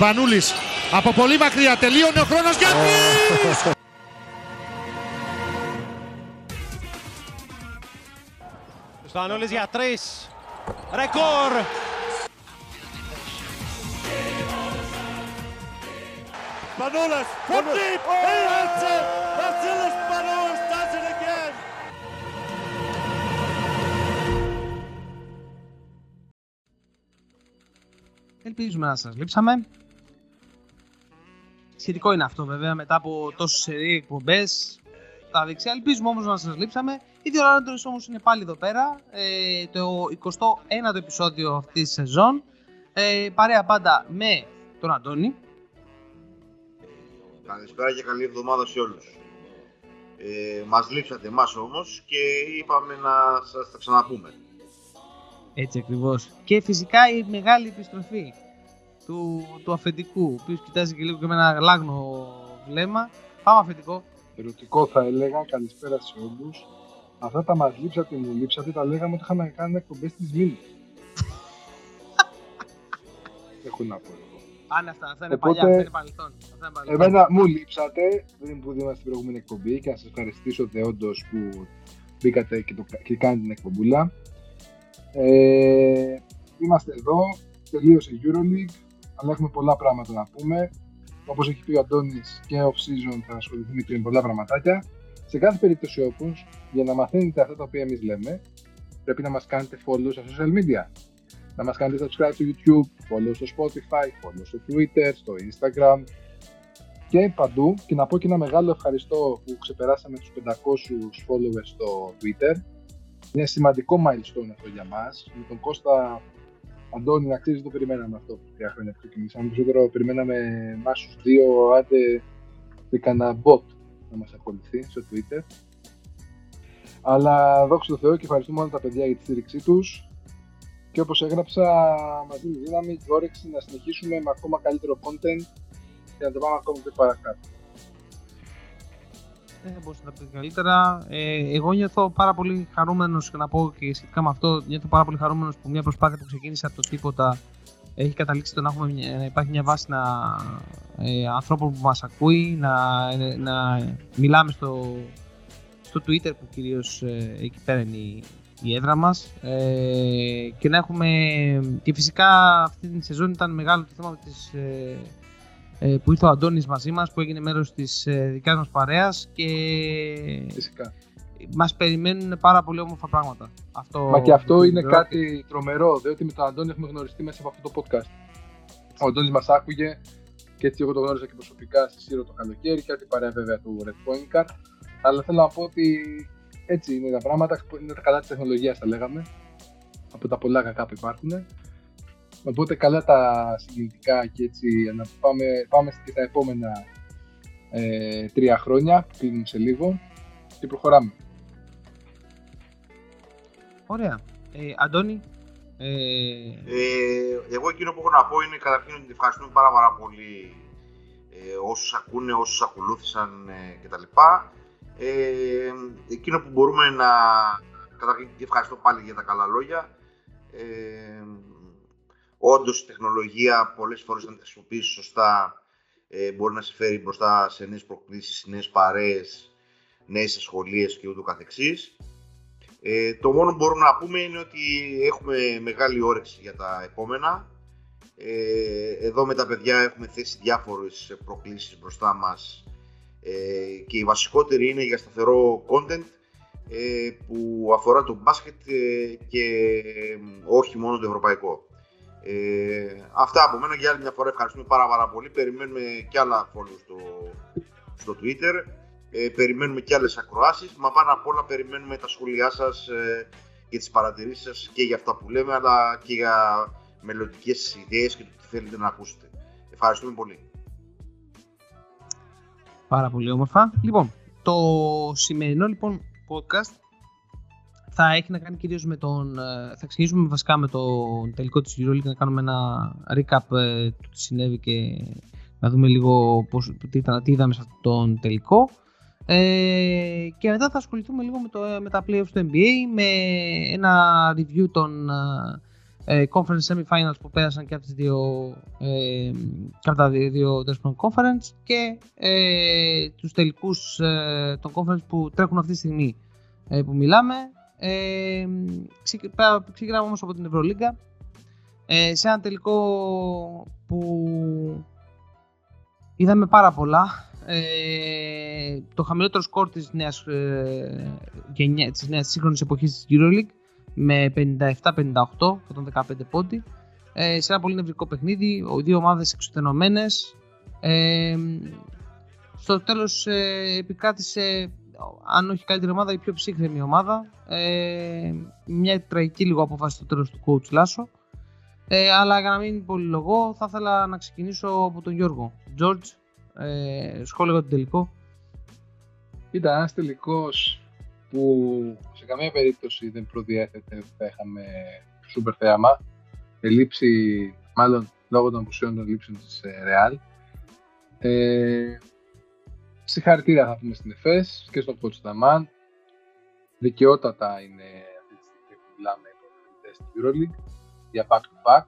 Σπανούλης από πολύ μακριά τελείωνε ο χρόνος για Σπανούλης για τρεις. Ρεκόρ. Manolas from deep. He hits it. Vasilis Manolas does it again. Ελπίζουμε να σας λείψαμε. Σχετικό είναι αυτό βέβαια μετά από τόσες σερί εκπομπές τα δεξιά. Ελπίζουμε όμως να σας λείψαμε. Οι δύο Ράντορες όμως είναι πάλι εδώ πέρα. Ε, το 21ο επεισόδιο αυτής της σεζόν. Ε, παρέα πάντα με τον Αντώνη. Καλησπέρα και καλή εβδομάδα σε όλους. Ε, μας λείψατε εμάς όμως και είπαμε να σας τα ξαναπούμε. Έτσι ακριβώς. Και φυσικά η μεγάλη επιστροφή του, του αφεντικού, ο οποίος κοιτάζει και λίγο και με ένα λάγνο βλέμμα. Πάμε αφεντικό. Ερωτικό θα έλεγα, καλησπέρα σε όλους. Αυτά τα μας λείψατε, μου λείψατε, τα λέγαμε ότι είχαμε κάνει εκπομπές της Μίνη. Έχω να πω εγώ. Πάνε αυτά, αυτά είναι Οπότε, παλιά, αυτά είναι παρελθόν. Αυτά είναι παρελθόν. Εμένα μου λείψατε, δεν μου που στην προηγούμενη εκπομπή και να σας ευχαριστήσω δεόντως που μπήκατε και, το, και κάνετε την εκπομπούλα. Ε, είμαστε εδώ, τελείωσε η EuroLeague, αλλά έχουμε πολλά πράγματα να πούμε. Όπως έχει πει ο Αντώνης και off-season θα ασχοληθούμε και με πολλά πραγματάκια. Σε κάθε περίπτωση όπως, για να μαθαίνετε αυτά τα οποία εμείς λέμε, πρέπει να μας κάνετε follow στα social media. Να μας κάνετε subscribe στο YouTube, follow στο Spotify, follow στο Twitter, στο Instagram και παντού. Και να πω και ένα μεγάλο ευχαριστώ που ξεπεράσαμε τους 500 followers στο Twitter. Είναι σημαντικό milestone αυτό για μας. Με τον Κώστα Αντώνη, να ξέρεις, το περιμέναμε αυτό που τρία χρόνια που ξεκινήσαμε. Περισσότερο περιμέναμε εμάς τους δύο, άντε και κανένα bot να μας ακολουθεί στο Twitter. Αλλά δόξα τω Θεώ και ευχαριστούμε όλα τα παιδιά για τη στήριξή τους. Και όπως έγραψα, μας δίνει δύναμη και όρεξη να συνεχίσουμε με ακόμα καλύτερο content και να το πάμε ακόμα πιο παρακάτω. Δεν θα μπορούσα να τα πει καλύτερα. Ε, εγώ νιώθω πάρα πολύ χαρούμενος και να πω και σχετικά με αυτό, νιώθω πάρα πολύ χαρούμενος που μια προσπάθεια που ξεκίνησε από το τίποτα έχει καταλήξει το να, έχουμε, μια- να υπάρχει μια βάση να, ε, ανθρώπων που μας ακούει, να, ε, να μιλάμε στο, στο Twitter που κυρίως ε, εκεί πέρα είναι η, η έδρα μας ε, και να έχουμε και φυσικά αυτή την σεζόν ήταν μεγάλο το θέμα της, ε, ε, που ήρθε ο Αντώνης μαζί μας που έγινε μέρος της ε, δικιάς μας παρέας και Φυσικά. μας περιμένουν πάρα πολύ όμορφα πράγματα. Αυτό Μα και αυτό το είναι βεβαιώ. κάτι τρομερό, διότι με τον Αντώνη έχουμε γνωριστεί μέσα από αυτό το podcast. Ο Αντώνης μας άκουγε και έτσι εγώ το γνώριζα και προσωπικά στη Σύρο το καλοκαίρι και αυτή παρέα βέβαια του Red Point Car. Αλλά θέλω να πω ότι έτσι είναι τα πράγματα, είναι τα καλά της τεχνολογίας θα λέγαμε, από τα πολλά κακά που υπάρχουν. Οπότε καλά τα συγκινητικά και έτσι να πάμε, πάμε και τα επόμενα ε, τρία χρόνια που κλείνουμε σε λίγο και προχωράμε. Ωραία. Ε, Αντώνη, ε, Ε, εγώ εκείνο που έχω να πω είναι καταρχήν ότι ευχαριστούμε πάρα, πάρα πολύ ε, όσους ακούνε, όσους ακολούθησαν ε, κτλ. Ε, εκείνο που μπορούμε να... Καταρχήν ευχαριστώ πάλι για τα καλά λόγια. Ε, όντως η τεχνολογία πολλές φορές αν τη χρησιμοποιήσεις σωστά ε, μπορεί να σε φέρει μπροστά σε νέες προκλήσεις, σε νέες παρέες, νέες σχολείες και ούτω καθεξής. Ε, το μόνο που μπορούμε να πούμε είναι ότι έχουμε μεγάλη όρεξη για τα επόμενα. Ε, εδώ με τα παιδιά έχουμε θέσει διάφορες προκλήσεις μπροστά μας ε, και η βασικότερη είναι για σταθερό content ε, που αφορά το μπάσκετ ε, και ε, όχι μόνο το ευρωπαϊκό. Ε, αυτά από μένα για άλλη μια φορά ευχαριστούμε πάρα, πάρα πολύ. Περιμένουμε και άλλα follow στο, στο Twitter. Ε, περιμένουμε και άλλες ακροάσεις. Μα πάνω απ' όλα περιμένουμε τα σχόλιά σας ε, και τις παρατηρήσεις σας και για αυτά που λέμε, αλλά και για μελλοντικές ιδέες και το τι θέλετε να ακούσετε. Ευχαριστούμε πολύ. πάρα πολύ όμορφα. Λοιπόν, το σημερινό λοιπόν podcast θα έχει να κάνει κυρίως με τον... ε, Θα ξεκινήσουμε βασικά με τον τελικό της EuroLeague να κάνουμε ένα recap ε, του τι συνέβη και να δούμε λίγο πώς, τι, ήταν, τι είδαμε σε αυτόν τον τελικό. Ε, και μετά θα ασχοληθούμε λίγο με, το, με τα playoffs του NBA, με ένα review των, ε, conference semi-finals που πέρασαν και από, τις δύο, ε, και από τα δύο, δύο conference και ε, τους τελικούς ε, των conference που τρέχουν αυτή τη στιγμή ε, που μιλάμε. Ε, ξεκινάμε όμως από την Ευρωλίγκα ε, σε ένα τελικό που είδαμε πάρα πολλά. Ε, το χαμηλότερο σκορ της νέας, ε, γενιά, της νέας σύγχρονης εποχής της EuroLeague με 57-58, τον 15 πόντι. Ε, σε ένα πολύ νευρικό παιχνίδι, οι δύο ομάδες εξουθενωμένες. Ε, στο τέλος ε, επικράτησε, αν όχι καλύτερη ομάδα, η πιο ψύχρεμη ομάδα. Ε, μια τραγική λίγο απόφαση στο τέλος του coach Λάσο. Ε, αλλά για να μην πολυλογώ, θα ήθελα να ξεκινήσω από τον Γιώργο. George, ε, σχόλιο για τον τελικό. Ήταν ένας τελικός που σε καμία περίπτωση δεν προδιέθετε ότι θα είχαμε σούπερ θέαμα. Ελήψη, μάλλον λόγω των απουσιών των λήψεων της ε, Real. Ε, συγχαρητήρια θα πούμε στην ΕΦΕΣ και στον coach Δαμάν. Δικαιότατα είναι αυτή τη στιγμή που μιλάμε οι στην EuroLeague για back to back.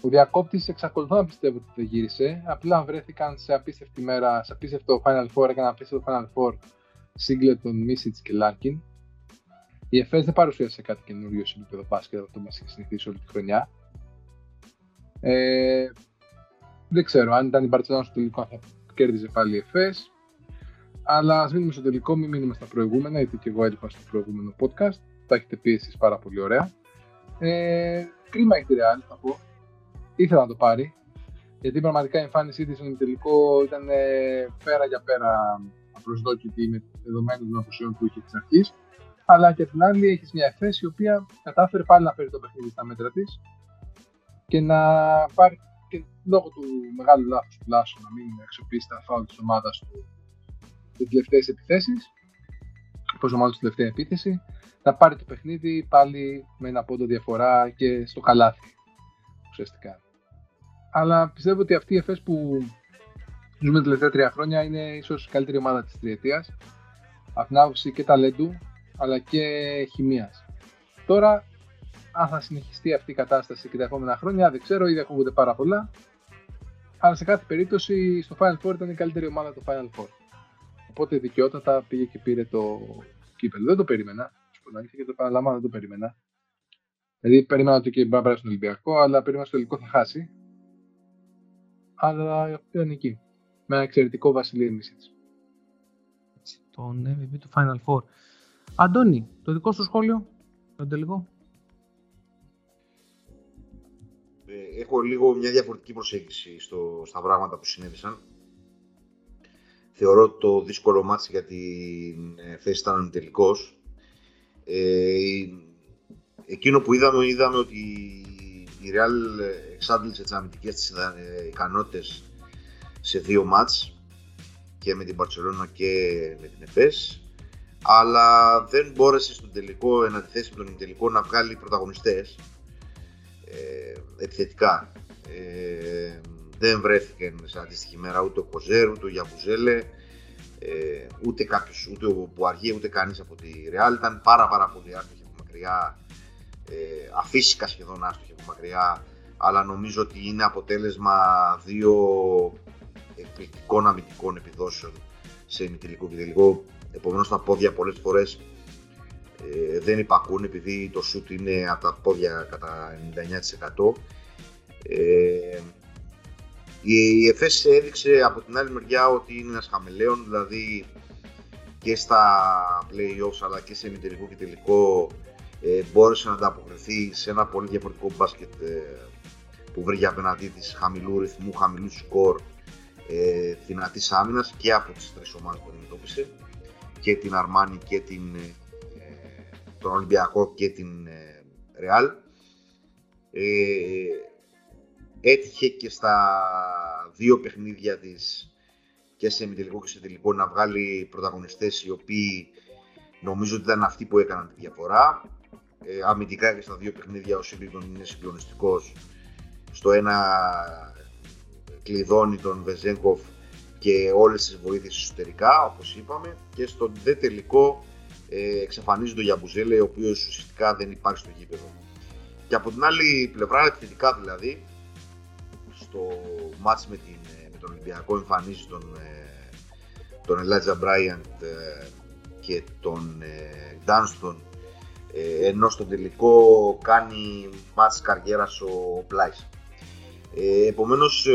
Ο διακόπτης εξακολουθώ να πιστεύω ότι δεν γύρισε. Απλά βρέθηκαν σε απίστευτη μέρα, σε απίστευτο Final Four, έκανα απίστευτο Final Four Singleton, Μίσιτς και Λάρκιν. Η ΕΦΕΣ δεν παρουσίασε κάτι καινούριο σε επίπεδο μπάσκετ, αυτό μας έχει συνηθίσει όλη τη χρονιά. Ε, δεν ξέρω αν ήταν η Μπαρσελόνα στο τελικό, θα κέρδιζε πάλι η ΕΦΕΣ. Αλλά ας μείνουμε στο τελικό, μην μείνουμε στα προηγούμενα, γιατί και εγώ έλειπα στο προηγούμενο podcast. Τα έχετε πει εσείς πάρα πολύ ωραία. Ε, κρίμα για τη Real, θα πω. Ήθελα να το πάρει. Γιατί πραγματικά η εμφάνισή της στον τελικό ήταν ε, πέρα για πέρα απροσδόκητη με δεδομένους των αποσιών που είχε εξ αρχής. Αλλά και την άλλη έχεις μια εφέση η οποία κατάφερε πάλι να φέρει το παιχνίδι στα μέτρα της και να πάρει και λόγω του μεγάλου λάθους του Λάσου να μην αξιοποιήσει τα φάουλ της ομάδας του τις τελευταίες επιθέσεις. Πόσο μάλλον στην τελευταία επίθεση, να πάρει το παιχνίδι πάλι με ένα πόντο διαφορά και στο καλάθι ουσιαστικά. Αλλά πιστεύω ότι αυτή η ΕΦΕΣ που ζούμε τα τελευταία τρία χρόνια είναι ίσως η καλύτερη ομάδα της τριετίας. Από την άποψη και ταλέντου αλλά και χημίας. Τώρα, αν θα συνεχιστεί αυτή η κατάσταση και τα επόμενα χρόνια, δεν ξέρω, ήδη ακούγονται πάρα πολλά. Αλλά σε κάθε περίπτωση στο Final Four ήταν η καλύτερη ομάδα του Final Four. Οπότε δικαιότατα πήγε και πήρε το κύπελο. Δεν το περίμενα. Σου πω και το παραλαμβάνω, δεν το περίμενα. Δηλαδή περίμενα ότι και μπορεί να στον Ολυμπιακό, αλλά περίμενα στο τελικό θα χάσει. Αλλά ήταν εκεί. Με ένα εξαιρετικό Βασιλείο Μίσιτ. Τον MVP του Final Four. Αντώνη, το δικό σου σχόλιο, το τελικό; Ε, έχω λίγο μια διαφορετική προσέγγιση στο, στα πράγματα που συνέβησαν. Θεωρώ το δύσκολο μάτι για την ε, θέση ήταν τελικός. Ε, εκείνο που είδαμε, είδαμε ότι η Real εξάντλησε τις αμυντικές της ε, ικανότητες σε δύο μάτς και με την Barcelona και με την ΕΦΕΣ αλλά δεν μπόρεσε στον τελικό, εν αντιθέσει με τον τελικό, να βγάλει πρωταγωνιστές ε, επιθετικά. Ε, δεν βρέθηκε σε αντίστοιχη μέρα ούτε ο Κοζέρ, ούτε ο Γιαβουζέλε, ε, ούτε κάποιος, ούτε ο Πουαργέ, ούτε κανείς από τη Ρεάλ. Ήταν πάρα πάρα πολύ άστοχοι από μακριά, ε, αφύσικα σχεδόν άστοχοι από μακριά, αλλά νομίζω ότι είναι αποτέλεσμα δύο εκπληκτικών αμυντικών επιδόσεων σε ημιτελικό και τελικό. Επομένως τα πόδια πολλές φορές ε, δεν υπακούν επειδή το σουτ είναι από τα πόδια κατά 99%. Ε, η ΕΦΕΣ έδειξε από την άλλη μεριά ότι είναι ένας χαμελέον, δηλαδή και στα play-offs αλλά και σε ημιτελικό και τελικό ε, μπόρεσε να ανταποκριθεί σε ένα πολύ διαφορετικό μπάσκετ ε, που βρήκε απέναντί της χαμηλού ρυθμού, χαμηλού σκορ, ε, δυνατής άμυνας και από τις τρεις ομάδες που αντιμετώπισε και την Αρμάνι και την, ε, τον Ολυμπιακό και την ε, Ρεάλ. Ε, έτυχε και στα δύο παιχνίδια της και σε ημιτελικό και σε τελικό να βγάλει πρωταγωνιστές οι οποίοι νομίζω ότι ήταν αυτοί που έκαναν τη διαφορά. Ε, αμυντικά και στα δύο παιχνίδια ο Σίλιντον είναι συγκλονιστικός. Στο ένα κλειδώνει τον Βεζέγκοφ και όλες τις βοήθειες εσωτερικά, όπως είπαμε, και στο δε τελικό ε, εξαφανίζει τον Γιαμπουζέλε, ο οποίος ουσιαστικά δεν υπάρχει στο γήπεδο. και από την άλλη πλευρά, επιθετικά δηλαδή, στο μάτς με, την, ε, με τον Ολυμπιακό εμφανίζει τον, ε, τον Elijah Bryant ε, και τον Dunston ενώ στο τελικό κάνει μάτς καριέρας ο Πλάις. Ε, επομένως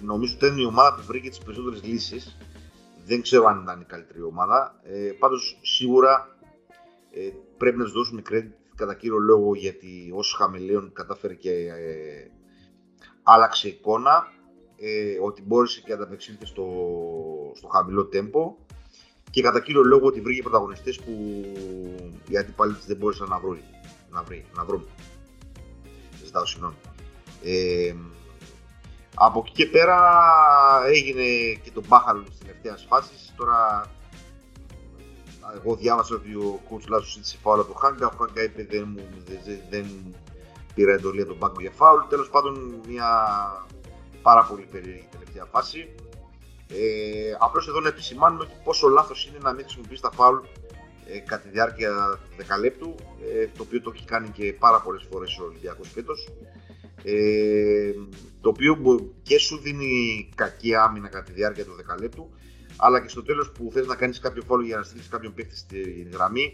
νομίζω ότι ήταν η ομάδα που βρήκε τις περισσότερες λύσεις δεν ξέρω αν ήταν η καλύτερη ομάδα ε, πάντως σίγουρα ε, πρέπει να τους δώσουμε credit κατά κύριο λόγο γιατί ως χαμελέον κατάφερε και ε, άλλαξε εικόνα ε, ότι μπόρεσε και ανταπεξήλθε στο, στο χαμηλό τέμπο και κατά κύριο λόγο ότι βρήκε πρωταγωνιστές που οι αντιπάλοι δεν μπόρεσαν να βρουν. Να, βρει, να βρουν. Ζητάω συγγνώμη. Ε, από εκεί και πέρα έγινε και το μπάχαλο στην τελευταίας φάσης. Τώρα εγώ διάβασα ότι ο coach Λάσος ζήτησε φάουλ από τον Χάγκα. Ο Χάγκα είπε δεν, δεν, δεν πήρα εντολή από τον πάγκο για φάουλ. Τέλος πάντων, μια πάρα πολύ περίεργη τελευταία φάση. Ε, Απλώς εδώ να επισημάνουμε ότι πόσο λάθος είναι να μην χρησιμοποιήσει τα φάουλ ε, κατά τη διάρκεια δεκαλέπτου, ε, το οποίο το έχει κάνει και πάρα πολλές φορές ο Ολυμπιακός φέτος. Ε, το οποίο και σου δίνει κακή άμυνα κατά τη διάρκεια του δεκαλέπτου, αλλά και στο τέλος που θες να κάνεις κάποιο φάουλ για να στείλεις κάποιον παίκτη στη γραμμή,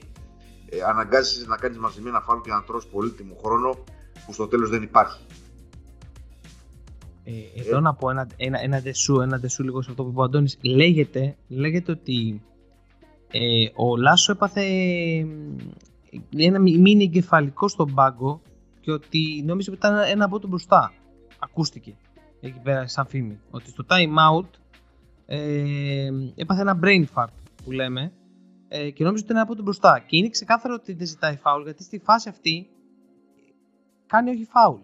ε, αναγκάζεσαι να κάνεις μαζεμένα φάουλ και να τρώσει πολύτιμο χρόνο που στο τέλος δεν υπάρχει. Ε, εδώ ε. να πω ένα, ένα, ένα, δεσού, ένα δεσού λίγο σε αυτό που είπε ο Αντώνης. Λέγεται, λέγεται ότι ε, ο Λάσο έπαθε ένα μήνυ εγκεφαλικό στον πάγκο και ότι νόμιζε ότι ήταν ένα από τον μπροστά. Ακούστηκε εκεί πέρα σαν φήμη. Ότι στο time out ε, έπαθε ένα brain fart που λέμε ε, και νόμιζε ότι ήταν από τον μπροστά. Και είναι ξεκάθαρο ότι δεν ζητάει φάουλ γιατί στη φάση αυτή κάνει όχι φάουλ.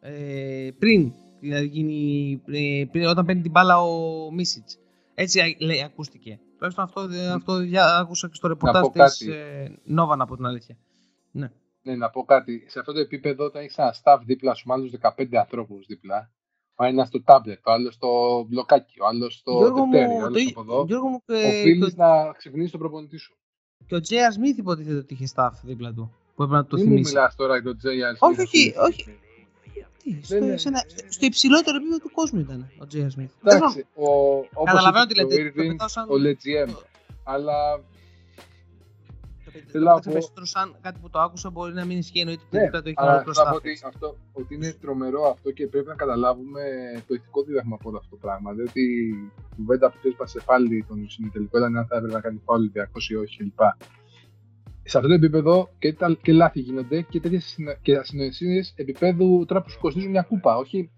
Ε, πριν δηλαδή γίνει, ε, πριν, όταν παίρνει την μπάλα ο Μίσιτς. Έτσι λέει, ακούστηκε. Τουλάχιστον αυτό, αυτό άκουσα και στο ρεπορτάζ της ε, Νόβαν από την αλήθεια. Ναι. ναι, να πω κάτι. Σε αυτό το επίπεδο, όταν έχει ένα staff δίπλα σου με άλλου 15 ανθρώπους δίπλα, ο ένας στο τάμπλετ, ο άλλος στο μπλοκάκι, ο άλλος στο δευτέρι, ο άλλος από εδώ. Γιώργο μου, Οφείλεις το... να ξυπνήσεις τον προπονητή σου. Και ο Τζέι Σμιθ υποτίθεται ότι είχε staff δίπλα του. Που έπρεπε να το θυμίσει. Μην μιλάς τώρα για τον Τζέι Σμιθ. Όχι, όχι, όχι. Στο, ναι. σε ένα, στο υψηλότερο επίπεδο του κόσμου ήταν ο Τζέι Σμιθ. Εντάξει, Καταλαβαίνω τι λέτε. Ο Λετζιέμ. Αλλά Θέλω να πω... περισσότερο σαν κάτι που το άκουσα μπορεί να μην ισχύει εννοείται ναι, το έχει άλλο μπροστά. Ότι, αυτό, ότι είναι τρομερό αυτό και πρέπει να καταλάβουμε το ηθικό δίδαγμα από αυτό το πράγμα. Διότι η κουβέντα που έσπασε πάλι τον συνεταιρικό ήταν αν θα έπρεπε να κάνει πάλι διακόσι ή όχι κλπ. Σε αυτό το επίπεδο και, τα, και λάθη γίνονται και τέτοιες ασυνοησίε επίπεδου τώρα που σου κοστίζουν μια κούπα. Όχι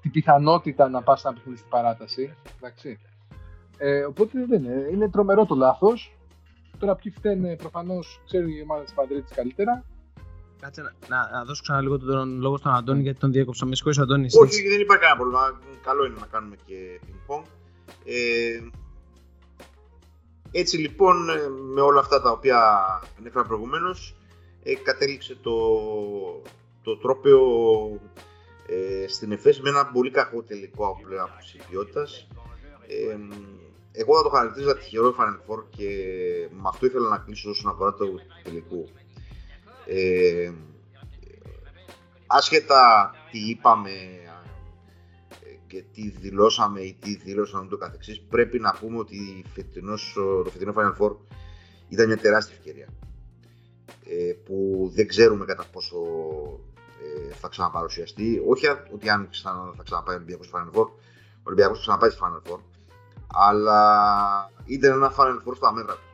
την πιθανότητα να πας να παιχνίδι στην παράταση. Εντάξει. Ε, οπότε δεν είναι. Είναι τρομερό το λάθος. Τώρα ποιοι φταίνε, προφανώς ξέρει η ομάδα της Παντρέτη καλύτερα. Κάτσε να, να, να, δώσω ξανά λίγο τον λόγο στον Αντώνη γιατί τον διέκοψα. Με συγχωρείς, Αντώνη. Όχι, δεν υπάρχει κανένα πρόβλημα. Καλό είναι να κάνουμε και ping-pong. Ε, έτσι λοιπόν, ε, με όλα αυτά τα οποία ανέφερα προηγουμένως, ε, κατέληξε το, το τρόπαιο ε, στην ΕΦΕΣ με ένα πολύ κακό τελικό από πλευρά ποιότητα. Ε, εγώ θα το χαρακτηρίζω τυχερό Final Four και με αυτό ήθελα να κλείσω όσον αφορά το τελικό. Ε, άσχετα τι είπαμε και τι δηλώσαμε ή τι δηλώσαμε το καθεξής, πρέπει να πούμε ότι φετινός, το φετινό Final Four ήταν μια τεράστια ευκαιρία ε, που δεν ξέρουμε κατά πόσο ε, θα ξαναπαρουσιαστεί. Όχι ότι αν θα ξαναπάει ο Ολυμπιακός στο Final Four, ο Ολυμπιακός θα ξαναπάει στο Final Four, αλλά ήταν ένα Final Four στα μέτρα του.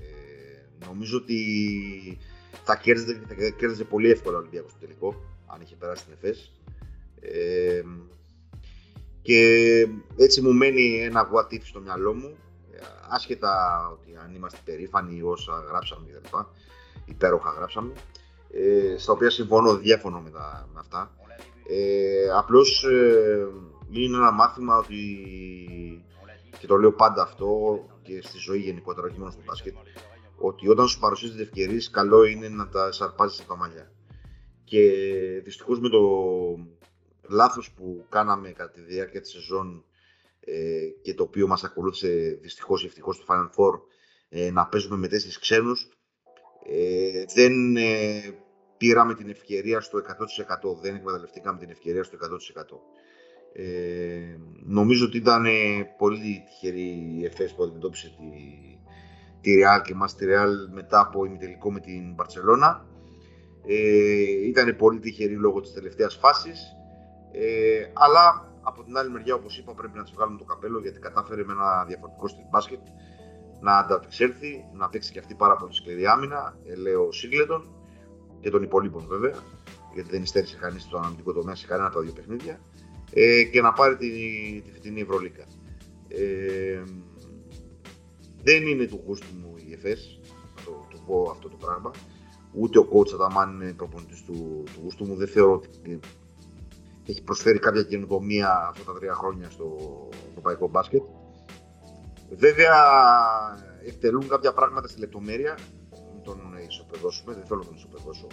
Ε, νομίζω ότι θα κέρδιζε, θα κέρδιζε πολύ εύκολα ο Ολυμπιακός στο τελικό, αν είχε περάσει την ΕΦΕΣ. Ε, και έτσι μου μένει ένα what if στο μυαλό μου, άσχετα ότι αν είμαστε περήφανοι όσα γράψαμε κλπ. Υπέροχα γράψαμε, ε, στα οποία συμφωνώ, διαφωνώ με, τα, με αυτά. Ε, απλώς ε, είναι ένα μάθημα ότι και το λέω πάντα αυτό και στη ζωή γενικότερα, όχι μόνο στο μπάσκετ, ότι όταν σου παρουσιάζεται ευκαιρίες, καλό είναι να τα σαρπάζεις από τα μαλλιά. Και δυστυχώς με το λάθος που κάναμε κατά τη διάρκεια της σεζόν ε, και το οποίο μας ακολούθησε δυστυχώς ή ευτυχώς στο Final Four ε, να παίζουμε με τέσσερις ξένους ε, δεν ε, πήραμε την ευκαιρία στο 100%. Δεν εκμεταλλευτήκαμε την ευκαιρία στο 100%. Ε, νομίζω ότι ήταν πολύ τυχερή η ΕΦΕΣ που αντιμετώπισε τη, τη Real και μας τη Real μετά από ημιτελικό με την Barcelona. Ε, ήταν πολύ τυχερή λόγω της τελευταίας φάσης. Ε, αλλά από την άλλη μεριά, όπως είπα, πρέπει να της βγάλουμε το καπέλο γιατί κατάφερε με ένα διαφορετικό στυλ μπάσκετ να ανταπεξέλθει, να παίξει και αυτή πάρα πολύ σκληρή άμυνα, ο Σίγκλετον και των υπολείπων βέβαια, γιατί δεν υστέρησε κανείς στο αναλυτικό τομέα σε κανένα από τα δύο παιχνίδια, ε, και να πάρει τη, τη φετινή Ευρωλίκα. Ε, δεν είναι του γούστου μου η ΕΦΕΣ, να το, το πω αυτό το πράγμα. Ούτε ο coach Αταμάν είναι προπονητής του, του γούστου μου. Δεν θεωρώ ότι έχει προσφέρει κάποια καινοτομία αυτά τα τρία χρόνια στο ευρωπαϊκό μπάσκετ. Βέβαια, εκτελούν κάποια πράγματα στη λεπτομέρεια. Μην τον ισοπεδώσουμε, δεν θέλω να τον ισοπεδώσω.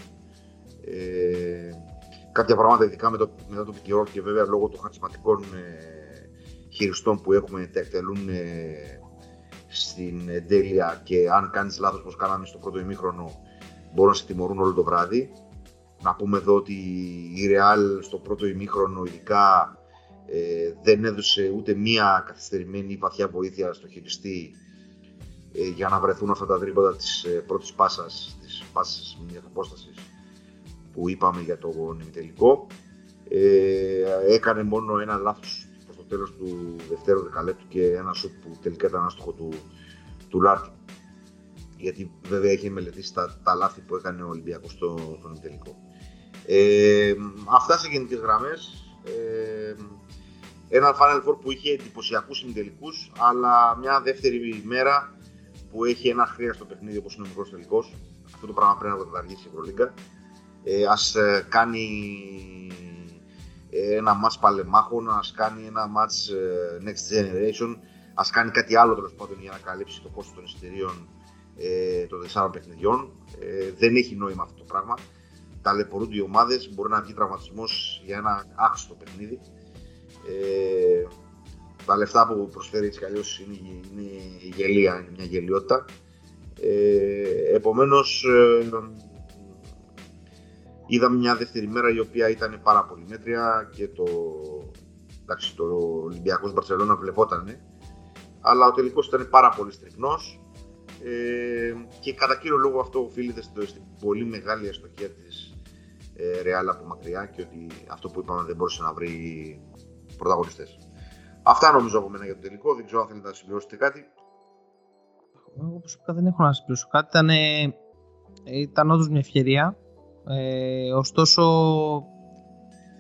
Ε, κάποια πράγματα, ειδικά με το, μετά το πικυρό και βέβαια λόγω των χαρισματικών ε, χειριστών που έχουμε, τα εκτελούν ε, στην τέλεια και αν κάνεις λάθος όπως κάναμε στο πρώτο ημίχρονο μπορούν να σε τιμωρούν όλο το βράδυ. Να πούμε εδώ ότι η Real στο πρώτο ημίχρονο ειδικά ε, δεν έδωσε ούτε μία καθυστερημένη βαθιά βοήθεια στο χειριστή ε, για να βρεθούν αυτά τα τρίποντα της ε, πρώτης πάσας, της πάσας μιας απόστασης που είπαμε για το ημιτελικό. Ε, έκανε μόνο ένα λάθος προς το τέλος του δευτέρου δεκαλέπτου και ένα σουτ που τελικά ήταν άστοχο του, του Λάρκη. Γιατί βέβαια έχει μελετήσει τα, τα λάθη που έκανε ο Ολυμπιακός στο, στον ημιτελικό. Ε, αυτά σε γενικές γραμμές. Ε, ένα Final Four που είχε εντυπωσιακούς συμμετελικού, αλλά μια δεύτερη μέρα που έχει ένα χρέαστο παιχνίδι όπως είναι ο μικρός τελικός. Αυτό το πράγμα πρέπει να το καταργήσει η Ευρωλίγκα. Ε, Α ε, κάνει ε, ένα match παλεμάχων, ας κάνει ένα match ε, next generation, ας κάνει κάτι άλλο τέλος πάντων για να καλύψει το κόστος των εισιτηρίων ε, των τεσσάρων παιχνιδιών. Ε, δεν έχει νόημα αυτό το πράγμα. Ταλαιπωρούνται οι ομάδες, μπορεί να βγει τραυματισμός για ένα άξιο παιχνίδι. Ε, τα λεφτά που προσφέρει έτσι κι είναι, είναι γελία, είναι μια γελιότητα. Ε, επομένως, ε, είδαμε μια δεύτερη μέρα η οποία ήταν πάρα πολύ μέτρια και το, εντάξει, το Ολυμπιακός Μπαρσελόνα βλεπότανε, αλλά ο τελικός ήταν πάρα πολύ στριφνός ε, και κατά κύριο λόγο αυτό οφείλεται στην πολύ μεγάλη αστοχία της ε, Ρεάλ από μακριά και ότι αυτό που είπαμε δεν μπορούσε να βρει πρωταγωνιστές. Αυτά νομίζω από μένα για το τελικό. Δεν ξέρω αν θέλετε να συμπληρώσετε κάτι. Εγώ προσωπικά δεν έχω να συμπληρώσω κάτι. Ήταν, ήταν όντως μια ευκαιρία. Ε, ωστόσο,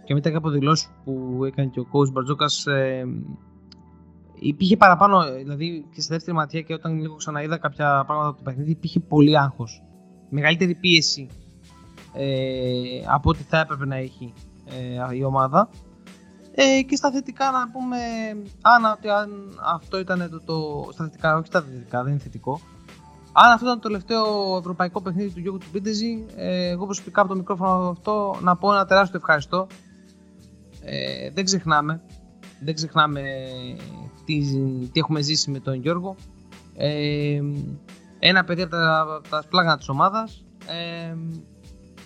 και μετά και από δηλώσεις που έκανε και ο coach Μπαρτζόκας, ε, υπήρχε παραπάνω. Δηλαδή και στη δεύτερη ματιά και όταν λίγο ξαναείδα κάποια πράγματα από το παιχνίδι, υπήρχε πολύ άγχος. Μεγαλύτερη πίεση ε, από ό,τι θα έπρεπε να έχει ε, η ομάδα. Ε, και στα θετικά να πούμε, αν, αν αυτό ήταν το, το, Στα θετικά, όχι στα θετικά, δεν είναι θετικό. Αν αυτό ήταν το τελευταίο ευρωπαϊκό παιχνίδι του Γιώργου του Πίντεζη, ε, εγώ προσωπικά από το μικρόφωνο αυτό να πω ένα τεράστιο ευχαριστώ. Ε, δεν ξεχνάμε. Δεν ξεχνάμε τι, τι έχουμε ζήσει με τον Γιώργο. Ε, ένα παιδί από τα, τα σπλάγνα της ομάδας ε,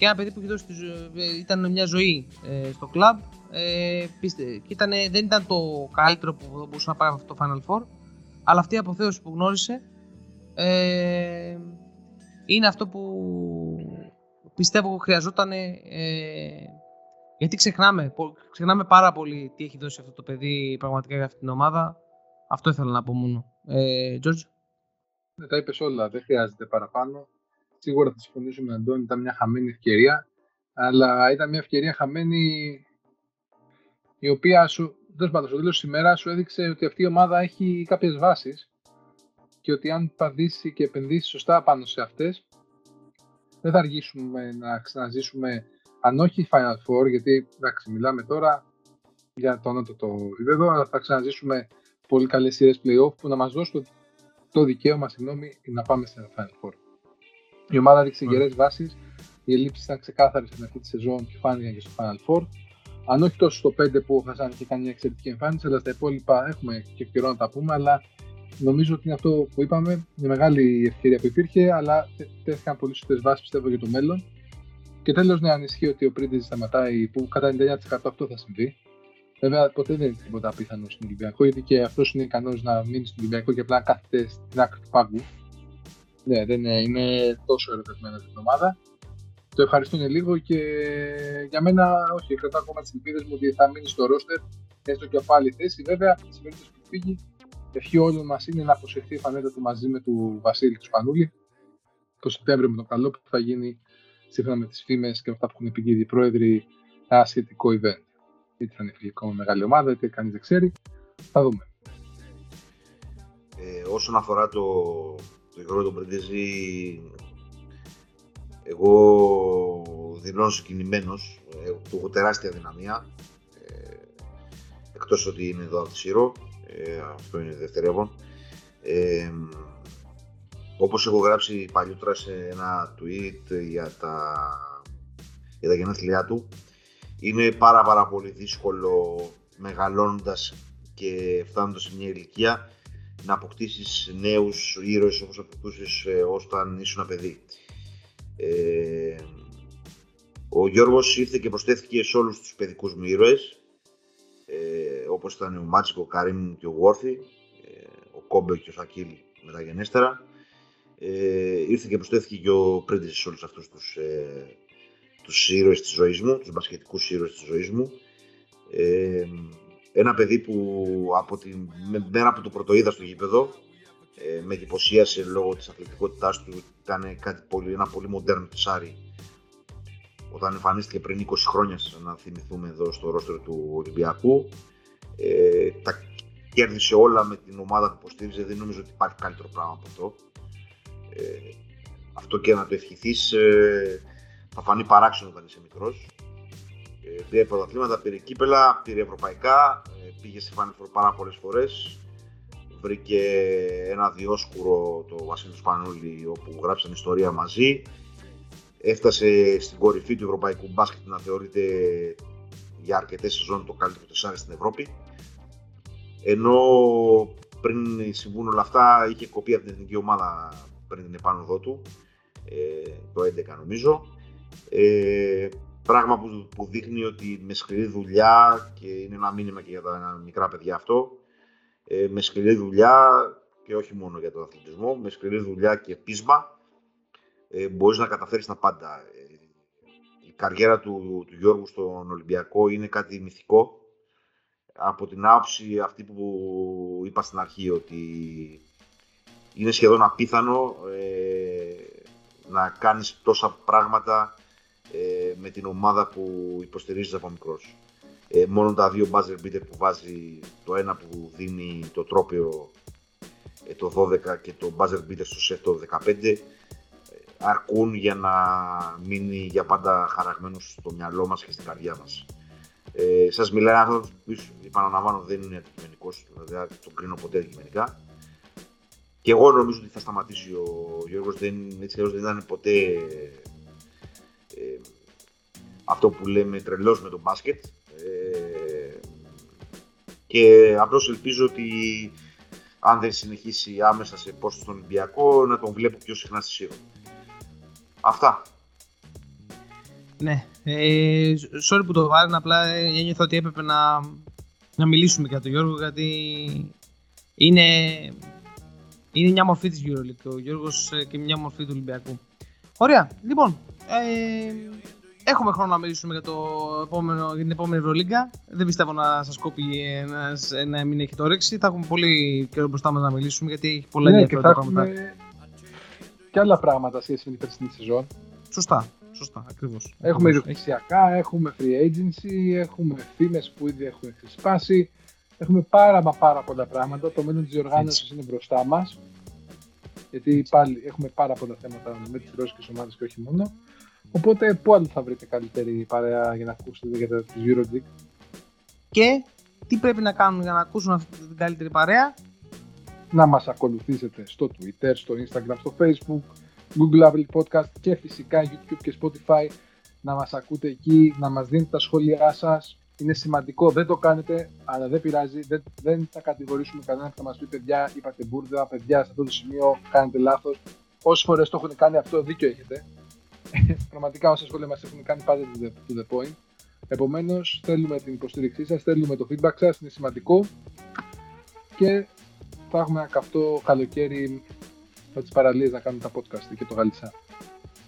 και ένα παιδί που ήταν μια ζωή ε, στο κλαμπ ε, πίστε, δεν ήταν το καλύτερο που μπορούσε να πάρει αυτό το Final Four, αλλά αυτή η αποθέωση που γνώρισε ε, είναι αυτό που πιστεύω χρειαζόταν ε, γιατί ξεχνάμε, ξεχνάμε πάρα πολύ τι έχει δώσει αυτό το παιδί πραγματικά για αυτή την ομάδα. Αυτό ήθελα να πω μόνο. Ε, George; Ναι, τα είπες όλα, δεν χρειάζεται παραπάνω. Σίγουρα θα συμφωνήσουμε, Αντώνη, ήταν μια χαμένη ευκαιρία, αλλά ήταν μια ευκαιρία χαμένη η οποία σου, τέλος πάντων, στο τέλος της ημέρας σου έδειξε ότι αυτή η ομάδα έχει κάποιες βάσεις και ότι αν παδίσει και επενδύσει σωστά πάνω σε αυτές, δεν θα αργήσουμε να ξαναζήσουμε, αν όχι Final Four, γιατί εντάξει, μιλάμε τώρα για το ανώτατο επίπεδο, αλλά θα ξαναζήσουμε πολύ καλές σειρές playoff που να μας δώσουν το, δικαίωμα συγγνώμη, να πάμε σε Final Four. Η ομάδα έδειξε γερές βάσεις, οι ελλείψει ήταν ξεκάθαρε στην αρχή της σεζόν και φάνηκαν και στο Final Four. Αν όχι τόσο στο 5 που ο Χασάν είχε κάνει μια εξαιρετική εμφάνιση, αλλά στα υπόλοιπα έχουμε και καιρό να τα πούμε. Αλλά νομίζω ότι είναι αυτό που είπαμε, μια μεγάλη ευκαιρία που υπήρχε, αλλά τέθηκαν πολύ σωστές βάσεις πιστεύω για το μέλλον. Και τέλος, ναι, αν ισχύει ότι ο Πρίντεζ σταματάει, που κατά 99% αυτό θα συμβεί. Βέβαια, ποτέ δεν είναι τίποτα απίθανο στον Ολυμπιακό, γιατί και αυτός είναι ικανός να μείνει στον Ολυμπιακό και απλά να κάθεται στην άκρη του πάγκου. Ναι, δεν είναι, είναι τόσο ερωτευμένο την εβδομάδα. Το ευχαριστούν λίγο και για μένα, όχι, κρατάω ακόμα τις ελπίδες μου ότι θα μείνει στο ρόστερ, έστω και από άλλη θέση. Βέβαια, σε περίπτωση που φύγει, ευχή όλων μας είναι να αποσυρθεί η φανέλα του μαζί με του Βασίλη του Σπανούλη το Σεπτέμβριο με τον καλό που θα γίνει σύμφωνα με τις φήμες και αυτά που έχουν πει και οι πρόεδροι ένα σχετικό event. Είτε θα είναι φιλικό με μεγάλη ομάδα, είτε κανείς δεν ξέρει. Θα δούμε. Ε, όσον αφορά το, το Γιώργο τον Πρεντέζη, εγώ δηλώνω συγκινημένος. Ε, του έχω τεράστια δυναμία. Ε, εκτός ότι είναι εδώ από τη Σύρο. Ε, αυτό είναι δευτερεύον. Ε, όπως έχω γράψει παλιότερα σε ένα tweet για τα, για τα γενέθλιά του, είναι πάρα πάρα πολύ δύσκολο μεγαλώνοντας και φτάνοντας σε μια ηλικία να αποκτήσεις νέους ήρωες όπως αποκτούσες ε, όταν ήσουν ένα παιδί. Ε, ο Γιώργος ήρθε και προσθέθηκε σε όλους τους παιδικούς μου ήρωες ε, όπως ήταν ο Μάτσικο, ο Καρύμ και ο Γουόρθι, ε, ο Κόμπε και ο Σακίλ μεταγενέστερα. Ε, ήρθε και προσθέθηκε και ο Πρέντης σε όλους αυτούς τους, ε, τους ήρωες της ζωής μου, τους μπασκετικούς ήρωες της ζωής μου. Ε, ένα παιδί που από τη μέρα που το πρωτοείδα στο γήπεδο ε, με εντυπωσίασε λόγω της αθλητικότητάς του, ήταν κάτι πολύ, ένα πολύ μοντέρνο τσάρι όταν εμφανίστηκε πριν 20 χρόνια, να θυμηθούμε εδώ στο ρόστερ του Ολυμπιακού. Ε, τα κέρδισε όλα με την ομάδα που υποστήριζε, δεν νομίζω ότι υπάρχει καλύτερο πράγμα από αυτό. Ε, αυτό και να το ευχηθείς ε, θα φανεί παράξενο όταν είσαι μικρός. Ε, πήρε πρωταθλήματα, πήρε κύπελα, πήρε ευρωπαϊκά, ε, πήγε σε Final πάρα πολλές φορές. Βρήκε ένα διόσκουρο το Βασίλειο Σπανούλη όπου γράψαν ιστορία μαζί. Έφτασε στην κορυφή του ευρωπαϊκού μπάσκετ να θεωρείται για αρκετές σεζόν το καλύτερο τεσσάρι στην Ευρώπη. Ενώ πριν συμβούν όλα αυτά είχε κοπεί από την εθνική ομάδα πριν την επάνωδό του, ε, το 11 νομίζω. Ε, πράγμα που, που δείχνει ότι με σκληρή δουλειά και είναι ένα μήνυμα και για τα μικρά παιδιά αυτό, ε, με σκληρή δουλειά και όχι μόνο για τον αθλητισμό, με σκληρή δουλειά και πείσμα ε, μπορείς να καταφέρεις τα πάντα. Ε, η καριέρα του, του Γιώργου στον Ολυμπιακό είναι κάτι μυθικό. Από την άποψη αυτή που είπα στην αρχή ότι είναι σχεδόν απίθανο ε, να κάνεις τόσα πράγματα ε, με την ομάδα που υποστηρίζεις από μικρός. Ε, μόνο τα δύο buzzer beater που βάζει, το ένα που δίνει το τρόπιο ε, το 12 και το buzzer beater στο σεφ το 15 αρκούν για να μείνει για πάντα χαραγμένο στο μυαλό μας και στην καρδιά μας. Ε, σας μιλάει ένα άνθρωπος που επαναλαμβάνω δεν είναι αντικειμενικός, δηλαδή τον κρίνω ποτέ αντικειμενικά. Και εγώ νομίζω ότι θα σταματήσει ο Γιώργος, δεν, έτσι δεν ήταν ποτέ ε, αυτό που λέμε τρελός με τον μπάσκετ. Ε, και απλώς ελπίζω ότι αν δεν συνεχίσει άμεσα σε πόστο στον Ολυμπιακό, να τον βλέπω πιο συχνά στη Σύρο. Αυτά. Ναι. Ε, sorry που το βάλω, απλά ένιωθα ότι έπρεπε να, να μιλήσουμε για τον Γιώργο, γιατί είναι, είναι μια μορφή της EuroLeague ο Γιώργος ε, και μια μορφή του Ολυμπιακού. Ωραία. Λοιπόν, ε, έχουμε χρόνο να μιλήσουμε για, το επόμενο, για την επόμενη Ευρωλίγκα. Δεν πιστεύω να σας κόπει ένας, να μην έχει το όρεξη. Θα έχουμε πολύ καιρό μπροστά μας να μιλήσουμε, γιατί έχει πολλά ναι, ενδιαφέροντα πράγματα. Έχουμε και άλλα πράγματα σχέση με την περσινή σεζόν. Σωστά. Σωστά, ακριβώς. Έχουμε ιδιοκτησιακά, έχουμε free agency, έχουμε φήμε που ήδη έχουν ξεσπάσει. Έχουμε πάρα μα πάρα πολλά πράγματα. Το μέλλον της διοργάνωση είναι μπροστά μας. Γιατί πάλι έχουμε πάρα πολλά θέματα με τις ρώσικες ομάδες και όχι μόνο. Οπότε, πού άλλο θα βρείτε καλύτερη παρέα για να ακούσετε για τα Euroleague; Και τι πρέπει να κάνουν για να ακούσουν αυτή την καλύτερη παρέα; Να μας ακολουθήσετε στο Twitter, στο Instagram, στο Facebook, Google Apple Podcast και φυσικά YouTube και Spotify να μας ακούτε εκεί, να μας δίνετε τα σχόλιά σας. Είναι σημαντικό, δεν το κάνετε, αλλά δεν πειράζει, δεν, δεν θα κατηγορήσουμε κανέναν που θα μας πει παιδιά, είπατε μπουρδα, παιδιά σε αυτό το σημείο κάνετε λάθος. Όσες φορές το έχουν κάνει αυτό, δίκιο έχετε. πραγματικά όσα σχόλια μας έχουν κάνει πάντα to the, to the point. Επομένως, θέλουμε την υποστήριξή σας, θέλουμε το feedback σας, είναι σημαντικό και θα έχουμε ένα καυτό καλοκαίρι με τις παραλίες να κάνουμε τα podcast και το Γαλλισά.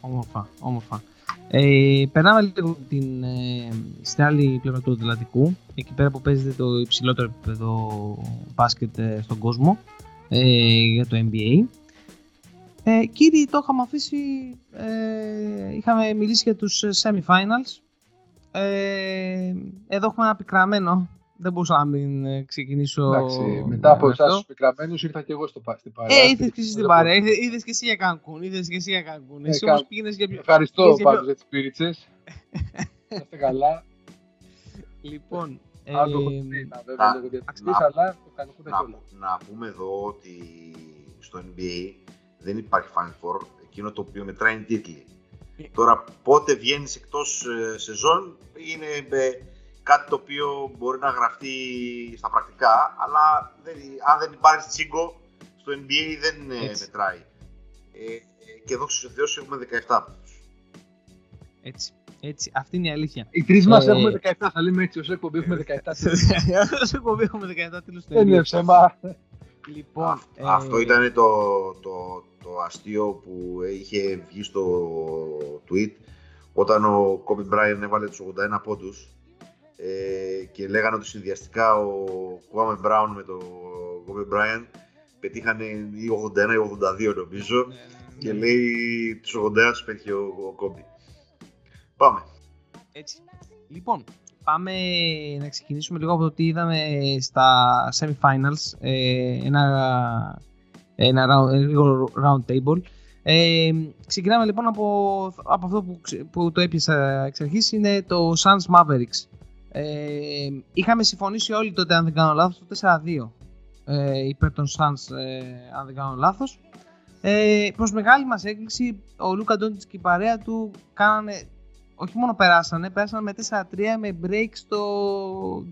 Όμορφα, όμορφα. Ε, περνάμε λίγο την, ε, στην άλλη πλευρά του Ατλαντικού, εκεί πέρα που παίζεται το υψηλότερο επίπεδο μπάσκετ ε, στον κόσμο ε, για το NBA. Ε, κύριοι, το είχαμε αφήσει, ε, είχαμε μιλήσει για τους semi-finals. Ε, εδώ έχουμε ένα πικραμένο, δεν μπορούσα να μην ε, ξεκινήσω Εντάξει, μετά από με εσάς αυτό. τους πικραμένους ήρθα και εγώ στο, πα- στην παρέα. Ε, ήρθες και εσύ στην παρέα, ήρθε- ήρθες και εσύ για Κανκούν, ήρθες και εσύ για Κανκούν. Ε, Εσύ κα- όμως πήγαινες για πιο... Ευχαριστώ πήγες για πιο- πάντως για τις πίριτσες. Να είστε καλά. Λοιπόν, Αν το έχω ε, πει, να βέβαια να- λόγω διαταξής, να- αλλά το κάνω κούτα Να, κιόλας. να πούμε εδώ ότι στο NBA δεν υπάρχει Final Four, εκείνο το οποίο μετράει είναι τίτλοι. Τώρα πότε βγαίνεις εκτός ε, σεζόν είναι ε, κάτι το οποίο μπορεί να γραφτεί στα πρακτικά, αλλά δεν, αν δεν υπάρχει τσίγκο στο NBA δεν ε, Έτσι. μετράει. Ε, ε, και δόξα τω Θεώ έχουμε 17 βαθμούς. έτσι, έτσι, αυτή είναι η αλήθεια. Οι τρεις μας Ε, έχουμε 17, θα λέμε έτσι, ως εκπομπή έχουμε 17. Σε εκπομπή έχουμε 17 τέλος Δεν είναι ψέμα. Λοιπόν, Αυ- ε, Αυτό ήταν το, το, το αστείο που είχε βγει στο tweet όταν ο Kobe Bryant έβαλε τους 81 πόντους ε, και λέγανε ότι συνδυαστικά ο Kwame Brown με τον Kobe Bryant πετύχανε ή 81 ή 82 νομίζω και λέει τους 81 τους πέτυχε ο, ο Kobe. Πάμε. Έτσι. Λοιπόν, πάμε να ξεκινήσουμε λίγο από το τι είδαμε στα semi-finals. Ε, ένα, ένα round, ε, λίγο round table. Ε, ξεκινάμε λοιπόν από, από αυτό που, ξε- που το έπιασα εξ αρχής, είναι το Suns Mavericks. Ε, είχαμε συμφωνήσει όλοι τότε, αν δεν κάνω λάθος, το 4-2 ε, υπέρ των Suns, ε, αν δεν κάνω λάθος. Ε, προς μεγάλη μας έκπληξη, ο Λούκα Ντόντιτς και η παρέα του κάνανε όχι μόνο περάσανε, περάσανε με 4-3 με break στο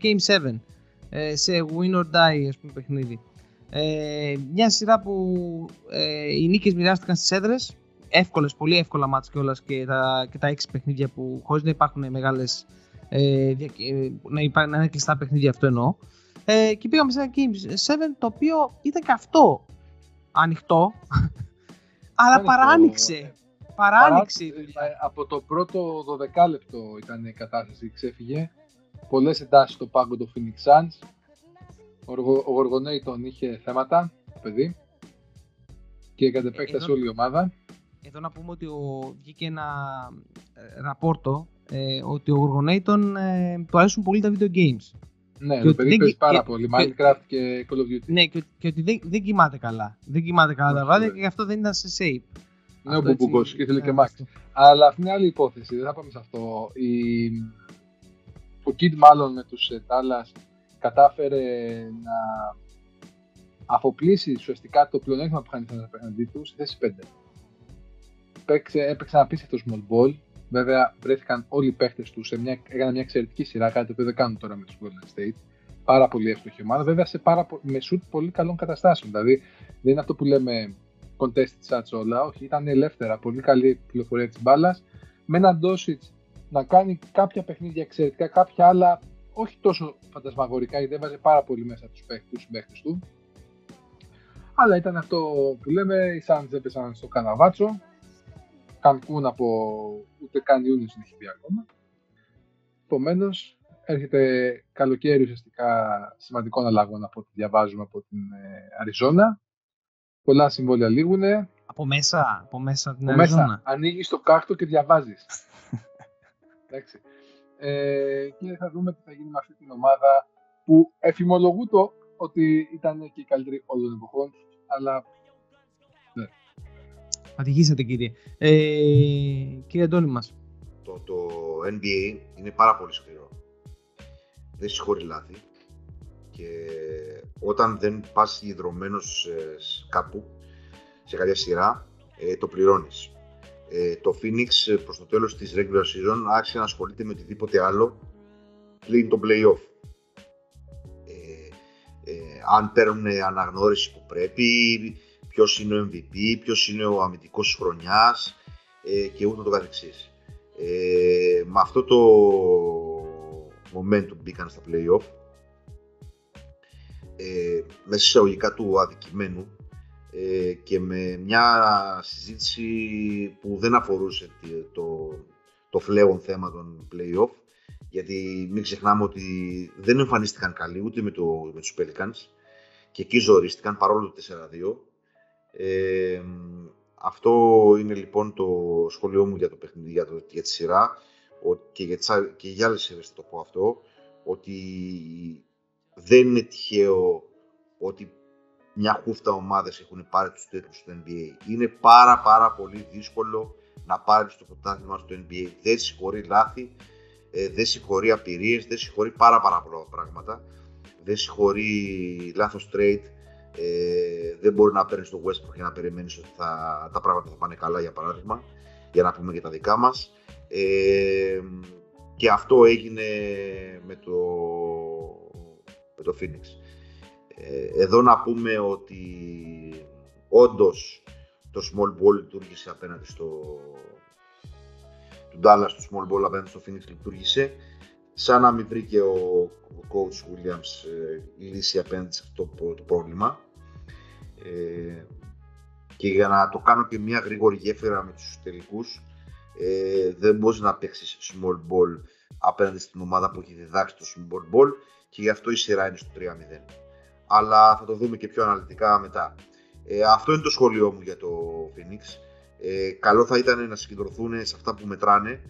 Game 7 ε, σε win or die ας πούμε παιχνίδι. Ε, μια σειρά που ε, οι νίκες μοιράστηκαν στις έδρες, εύκολες, πολύ εύκολα μάτς κιόλας και τα, και τα 6 παιχνίδια που χωρίς να υπάρχουν μεγάλες, ε, δια- ε, να, υπά, να είναι κλειστά παιχνίδια αυτό εννοώ. Ε, και πήγαμε σε ένα Game 7 το οποίο ήταν και αυτό ανοιχτό, αλλά Ανοιχτό, παράνοιξε. ε, Παράνοιξε η Παρά- δουλειά. ε, Από το πρώτο 12 λεπτό ήταν η κατάσταση, ξέφυγε. Πολλές εντάσεις στο πάγκο του Phoenix Suns. Ο, Γοργο- ο Γοργονέιτον είχε θέματα, το παιδί. Και κατ' επέκταση εδώ- όλη η ομάδα. Εδώ να πούμε ότι ο, βγήκε ένα ε, ραπόρτο ε, ότι ο Γοργονέιτον ε, του αρέσουν πολύ τα video games. Ναι, Και το ότι παιδί δεν- παίζει πάρα και- πολύ. και- Minecraft και Call of Duty. Ναι, και, και ότι δεν, δεν κοιμάται καλά. Δεν κοιμάται καλά τα Όχι, βράδια ναι. και γι' αυτό δεν ήταν σε shape. Ναι, ο Αυτό έτσι- Μπουμπούκος και ήθελε και ε, Max. αυτό. Αλλά αυτή είναι άλλη υπόθεση, δεν θα πάμε σε αυτό. Η... Ο Kid μάλλον με τους ε, Dallas κατάφερε να αφοπλίσει ουσιαστικά το πλεονέκτημα που είχαν απέναντί τους στη θέση 5. Παίξε, έπαιξε ένα απίστευτο small ball. Βέβαια βρέθηκαν όλοι οι παίχτες τους σε μια, έκαναν μια εξαιρετική σειρά, κάτι το οποίο δεν κάνουν τώρα με τους Golden State. Πάρα πολύ εύστοχη ομάδα. Βέβαια σε πάρα, πο- με σουτ πολύ καλών καταστάσεων. Δηλαδή δεν είναι αυτό που λέμε contested shots όλα. Όχι, ήταν ελεύθερα. Πολύ καλή πληροφορία της μπάλας. Με έναν Ντόσιτ να κάνει κάποια παιχνίδια εξαιρετικά, κάποια άλλα όχι τόσο φαντασμαγορικά, γιατί έβαζε πάρα πολύ μέσα τους παίχτες του. Αλλά ήταν αυτό που λέμε, οι Suns έπεσαν στο Καναβάτσο. Κανκούν από ούτε καν Ιούνιος δεν έχει πει ακόμα. Επομένως, έρχεται καλοκαίρι ουσιαστικά σημαντικών αλλαγών από ό,τι διαβάζουμε από την ε, Αριζόνα. Πολλά συμβόλαια λήγουνε. Από μέσα, από μέσα την Από μέσα Αριζόνα. ανοίγεις το κάκτο και διαβάζεις. Εντάξει. Ε, και θα δούμε τι θα γίνει με αυτή την ομάδα που εφημολογούνται ότι ήταν και η καλύτερη όλων των εποχών. Αλλά Ατυχήσατε κύριε. Ε, κύριε Αντώνη μας. Το, το NBA είναι πάρα πολύ σκληρό. Δεν συγχωρεί λάθη. Και όταν δεν πας ιδρωμένος ε, σ- κάπου, σε κάποια σειρά, ε, το πληρώνεις. Ε, το Phoenix ε, προς το τέλος της regular season άρχισε να ασχολείται με οτιδήποτε άλλο πλην το playoff. Ε, ε, αν παίρνουν αναγνώριση που πρέπει, ποιος είναι ο MVP, ποιος είναι ο αμυντικός της χρονιάς, ε, και ούτω το καθεξής. Ε, με αυτό το momentum μπήκαν στα play-off ε, μέσα εισαγωγικά του αδικημένου ε, και με μια συζήτηση που δεν αφορούσε το, το φλέον θέμα των play-off γιατί μην ξεχνάμε ότι δεν εμφανίστηκαν καλοί ούτε με, το, με τους Pelicans και εκεί ζορίστηκαν παρόλο το 4-2. Ε, αυτό είναι λοιπόν το σχόλιο μου για το παιχνίδι, για, το, για τη σειρά και για, και για άλλες σειρές θα το πω αυτό, ότι δεν είναι τυχαίο ότι μια χούφτα ομάδες έχουν πάρει τους τίτλους στο NBA. Είναι πάρα πάρα πολύ δύσκολο να πάρεις το πρωτάθλημα στο NBA. Δεν συγχωρεί λάθη, ε, δεν συγχωρεί απειρίες, δεν συγχωρεί πάρα πάρα πολλά πράγματα. Δεν συγχωρεί λάθος trade, ε, δεν μπορεί να παίρνεις στο Westbrook και να περιμένεις ότι θα, τα πράγματα θα πάνε καλά για παράδειγμα, για να πούμε και τα δικά μας. Ε, και αυτό έγινε με το, με το Phoenix. Ε, εδώ να πούμε ότι όντως το small ball λειτουργήσε απέναντι στο του Dallas στο small ball απέναντι στο Phoenix λειτουργήσε σαν να μην βρήκε ο, ο coach Williams ε, λύση απέναντι σε αυτό το, πρόβλημα ε, και για να το κάνω και μια γρήγορη γέφυρα με τους τελικούς ε, δεν μπορείς να παίξεις small ball απέναντι στην ομάδα που έχει διδάξει το small ball και γι' αυτό η σειρά είναι στο 3-0. Αλλά θα το δούμε και πιο αναλυτικά μετά. Ε, αυτό είναι το σχόλιο μου για το Phoenix. Ε, καλό θα ήταν να συγκεντρωθούν σε αυτά που μετράνε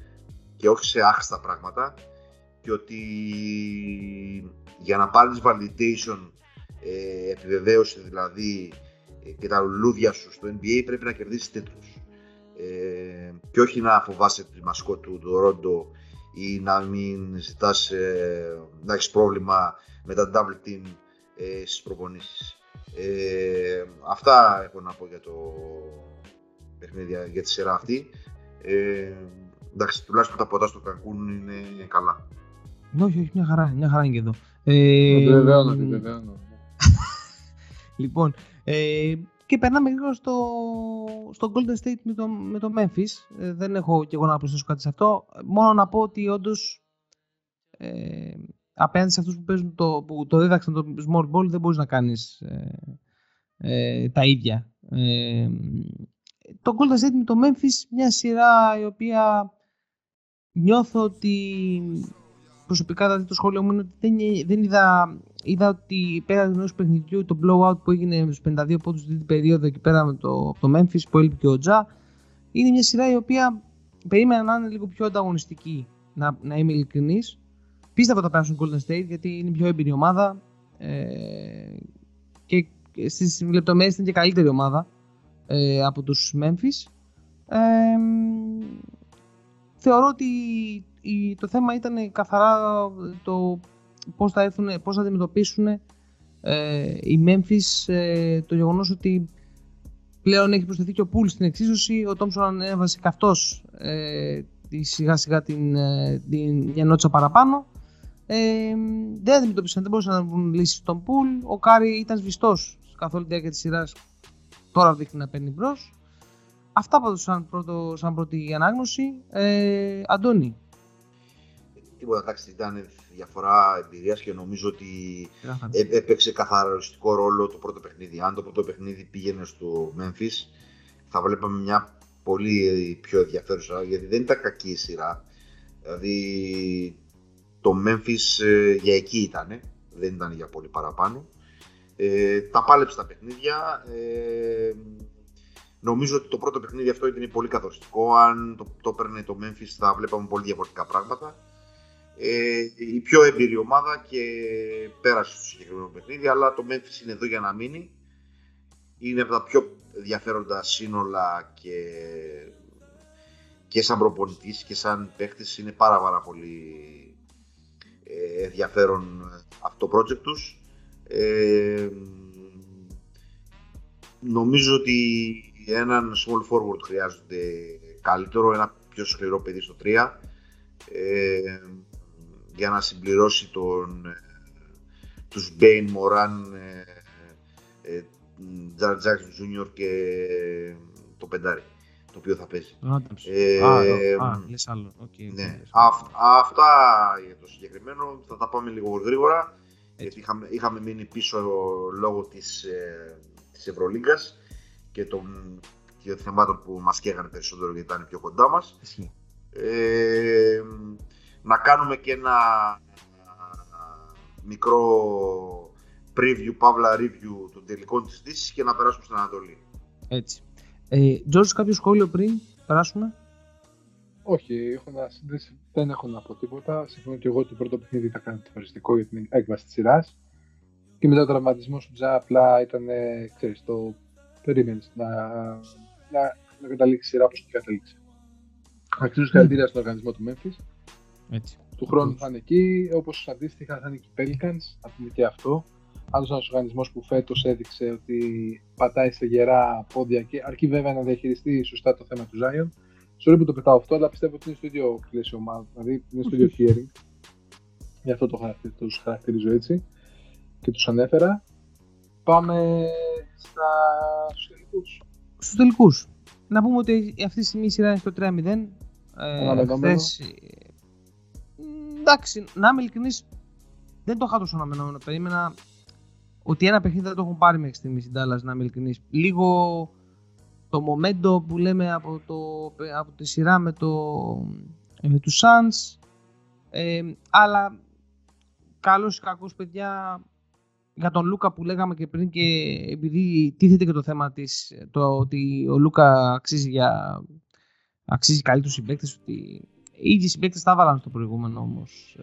και όχι σε άχστα πράγματα και ότι για να πάρεις validation, ε, επιβεβαίωση δηλαδή ε, και τα λουλούδια σου στο NBA πρέπει να κερδίσεις τίτλους ε, και όχι να φοβάσαι τη μασκό του Ρόντο ή να μην ζητάς ε, να έχεις πρόβλημα με τα double team ε, στις προπονήσεις. Ε, αυτά έχω να πω για το παιχνίδι, για τη σειρά αυτή. Ε, εντάξει, τουλάχιστον τα ποτά στο Κανκούν είναι καλά. Όχι, όχι, μια χαρά, μια χαρά είναι και εδώ. Ε, λοιπόν, ε, και περνάμε λίγο στο, στο Golden State με το, με το Memphis. Ε, δεν έχω και εγώ να προσθέσω κάτι σε αυτό. Μόνο να πω ότι όντως ε, απέναντι σε αυτούς που, παίζουν το, που το δίδαξαν το small ball δεν μπορείς να κάνεις ε, ε, τα ίδια. Ε, το Golden State με το Memphis μια σειρά η οποία νιώθω ότι προσωπικά δηλαδή το σχόλιο μου είναι ότι δεν, δεν είδα, είδα ότι πέρα ενός παιχνιδιού το blowout που έγινε στου 52 πόντους την τρίτη περίοδο εκεί πέρα με το, το Memphis που έλειπε και ο Τζα είναι μια σειρά η οποία περίμενα να είναι λίγο πιο ανταγωνιστική να, να είμαι ειλικρινής. Πίστευα ότι θα περάσουν Golden State γιατί είναι πιο έμπειρη ομάδα ε, και στις λεπτομέρειες είναι και καλύτερη ομάδα ε, από τους Memphis. Ε, θεωρώ ότι το θέμα ήταν καθαρά το πώς θα, έρθουν, πώς θα αντιμετωπίσουν ε, οι Memphis ε, το γεγονός ότι πλέον έχει προσθεθεί και ο Πούλ στην εξίσωση, ο Τόμσον ανέβασε κι αυτός ε, σιγά σιγά την, ε, την ενότητα παραπάνω. Ε, δεν αντιμετωπίσαν, δεν μπορούσαν να βρουν λύσεις στον Πούλ. Ο Κάρι ήταν σβηστός καθ' όλη τη διάρκεια της σειράς. Τώρα δείχνει να παίρνει μπρος. Αυτά πάντως σαν, πρώτο, σαν πρώτη ανάγνωση. Ε, Αντώνη, τίποτα. Εντάξει, ήταν διαφορά εμπειρίας και νομίζω ότι έπαιξε καθαριστικό ρόλο το πρώτο παιχνίδι. Αν το πρώτο παιχνίδι πήγαινε στο Memphis, θα βλέπαμε μια πολύ πιο ενδιαφέρουσα γιατί δεν ήταν κακή η σειρά. Δηλαδή το Memphis ε, για εκεί ήταν, δεν ήταν για πολύ παραπάνω. Ε, τα πάλεψε τα παιχνίδια. Ε, νομίζω ότι το πρώτο παιχνίδι αυτό ήταν πολύ καθοριστικό. Αν το, το έπαιρνε το Memphis θα βλέπαμε πολύ διαφορετικά πράγματα ε, η πιο έμπειρη ομάδα και πέρασε στο συγκεκριμένο παιχνίδι, αλλά το Memphis είναι εδώ για να μείνει. Είναι από τα πιο ενδιαφέροντα σύνολα και, και σαν προπονητής και σαν παίχτης είναι πάρα πάρα πολύ ε, ενδιαφέρον αυτό το project τους. Ε, νομίζω ότι έναν small forward χρειάζονται καλύτερο, ένα πιο σκληρό παιδί στο 3. Ε, για να συμπληρώσει τον, ε, τους Μπέιν, Μωράν, Τζαρ Τζάξον Jr. και το πεντάρι. το οποίο θα παίζει. Τον Άνταμς. Ε, α, α, λες άλλο. Okay, Ναι. λες. Αυ- αυτά για το συγκεκριμένο. Θα τα πάμε λίγο γρήγορα. Γιατί είχαμε, είχαμε μείνει πίσω λόγω της, ε, της Ευρωλίγκας και των, και των θεμάτων που μας καίγανε περισσότερο γιατί ήταν πιο κοντά μας. Ισχύει. Ε, να κάνουμε και ένα μικρό preview, παύλα review των τελικών της Δύσης και να περάσουμε στην Ανατολή. Έτσι. Ε, George, κάποιο σχόλιο πριν περάσουμε; Όχι, έχω να, δεν, δεν έχω να πω τίποτα. Συμφωνώ και εγώ ότι το πρώτο παιχνίδι ήταν καθοριστικό για την έκβαση της σειράς. Και μετά ο τραυματισμός του Τζα απλά ήταν, ε, ξέρεις, το περίμενες να, να, να καταλήξει η σειρά όπως και κατέληξε. Αξίζουν συγχαρητήρια στον οργανισμό του Memphis. Έτσι. Του χρόνου θα είναι εκεί, όπως αντίστοιχα θα είναι και οι Pelicans, να πούμε και αυτό. Άλλος ένας οργανισμός που φέτος έδειξε ότι πατάει σε γερά πόδια και αρκεί βέβαια να διαχειριστεί σωστά το θέμα του Zion. Sorry που το πετάω αυτό, αλλά πιστεύω ότι είναι στο ίδιο πλαίσιο ομάδα, δηλαδή είναι στο ίδιο hearing. Γι' αυτό το χαρακτηρίζω, τους χαρακτηρίζω έτσι και τους ανέφερα. Πάμε στα στους τελικούς. Στους τελικούς. Να πούμε ότι αυτή τη στιγμή η σειρά είναι στο 3-0. Ε, Αναμενόμενο. χθες, ε, μ, εντάξει, να είμαι ειλικρινής, δεν το είχα τόσο αναμενόμενο. Περίμενα ότι ένα παιχνίδι δεν το έχουν πάρει μέχρι στιγμής στην Dallas, να είμαι ειλικρινής. Λίγο το momento που λέμε από, το, από τη σειρά με, το, με τους Suns. Ε, αλλά καλός ή κακός παιδιά για τον Λούκα που λέγαμε και πριν και επειδή τίθεται και το θέμα της το ότι ο Λούκα αξίζει για αξίζει καλύτερους συμπαίκτες ότι οι ίδιοι συμπαίκτες τα έβαλαν στο προηγούμενο όμως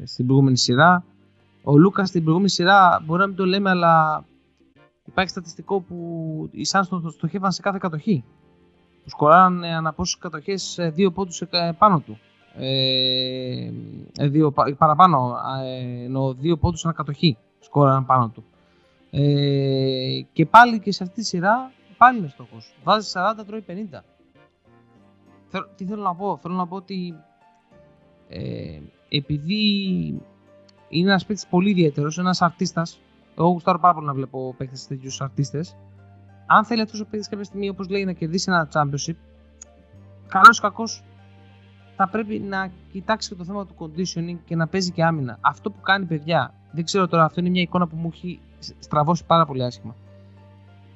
ε, στην προηγούμενη σειρά ο Λούκας στην προηγούμενη σειρά μπορεί να μην το λέμε αλλά υπάρχει στατιστικό που οι Suns τον στοχεύαν σε κάθε κατοχή που σκοράραν ανά πόσες κατοχές ε, δύο πόντους ε, πάνω του ε, ε, δύο, πα- παραπάνω ε, ενώ δύο πόντους ανά κατοχή σκόραραν πάνω του. Ε, και πάλι και σε αυτή τη σειρά πάλι είναι στόχος. Βάζει 40, τρώει 50. Θέλω- τι θέλω να πω, θέλω να πω ότι ε, επειδή είναι ένας παίκτης πολύ ιδιαίτερος, ένας αρτίστας, εγώ γουστάρω πάρα πολύ να βλέπω παίκτες τέτοιους αρτίστες, αν θέλει αυτός ο παίκτης κάποια στιγμή, όπως λέει, να κερδίσει ένα championship, καλός ή κακός, θα πρέπει να κοιτάξει και το θέμα του conditioning και να παίζει και άμυνα. Αυτό που κάνει παιδιά, δεν ξέρω τώρα, αυτό είναι μια εικόνα που μου έχει στραβώσει πάρα πολύ άσχημα.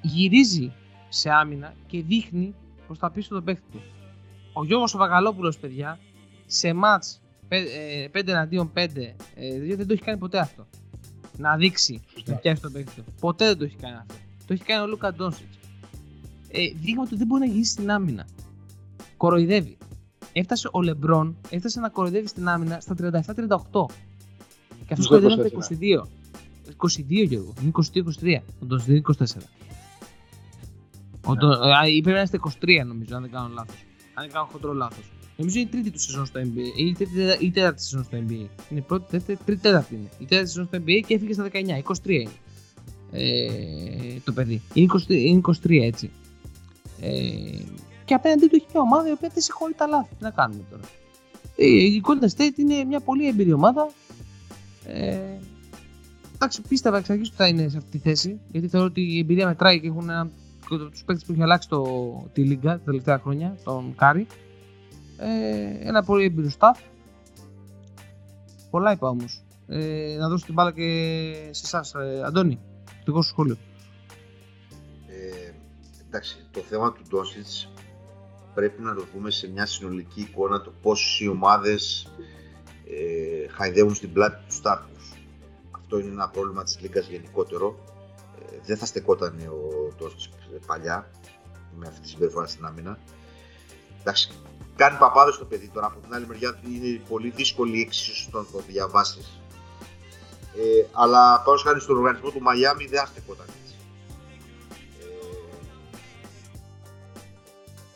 Γυρίζει σε άμυνα και δείχνει προς τα πίσω τον παίκτη του. Ο Γιώργος ο Βαγαλόπουλος, παιδιά, σε μάτς 5 εναντίον 5, ε, δεν το έχει κάνει ποτέ αυτό. Να δείξει να πιάσει τον παίκτη του. Ποτέ δεν το έχει κάνει αυτό. Το έχει κάνει ο Λούκα Ντόνσιτς. Ε, δείχνει ότι δεν μπορεί να γυρίσει στην άμυνα. Κοροϊδεύει. Έφτασε ο Λεμπρόν, έφτασε να κοροϊδεύει στην άμυνα στα 37-38. Και αυτό Στο κοροϊδεύει από 24. τα 22. 22 Γιώργο, είναι 22-23. Ο Ντόνσιτς είναι 24. Ο Ντο- α, ή πρέπει να είστε 23 νομίζω, αν δεν κάνω λάθος. Αν δεν κάνω χοντρό λάθος. Νομίζω είναι η τρίτη του σεζόν στο NBA. Ή η τρίτη ή η τέταρτη σεζόν στο NBA. Είναι η πρώτη, δεύτερη, τρίτη, τέταρτη είναι. Η τέταρτη σεζόν στο NBA και έφυγε στα 19. 23 είναι. Ε, το παιδί. Είναι 23, είναι 23 έτσι. Ε, και απέναντί του έχει μια ομάδα η οποία δεν συγχωρεί τα λάθη. Τι να κάνουμε τώρα. Ε, η Golden State είναι μια πολύ έμπειρη ομάδα. Ε, εντάξει, πίστευα εξ αρχής ότι θα είναι σε αυτή τη θέση. Γιατί θεωρώ ότι η εμπειρία μετράει και έχουν ένα τους παίκτες που έχει αλλάξει το, τη Λίγκα τα τελευταία χρόνια, τον Κάρι. Ε, ένα πολύ έμπειρο staff. Πολλά είπα όμως. Ε, να δώσω την μπάλα και σε εσάς, ε, Αντώνη. Το δικό σου σχόλιο. Ε, εντάξει, το θέμα του Ντόσιτς πρέπει να το δούμε σε μια συνολική εικόνα το πώς οι ομάδες ε, χαϊδεύουν στην πλάτη τους στάρτους. Αυτό είναι ένα πρόβλημα της Λίγκας γενικότερο. Ε, δεν θα στεκόταν ο Ντόσιτς παλιά με αυτή τη συμπεριφορά στην άμυνα. Εντάξει, κάνει παπάδες το παιδί τώρα. Από την άλλη μεριά είναι πολύ δύσκολη η εξίσωση στο να το διαβάσεις. Ε, αλλά πάνω χάρη στον οργανισμό του Μαϊάμι δεν θα στεκόταν έτσι. Ε,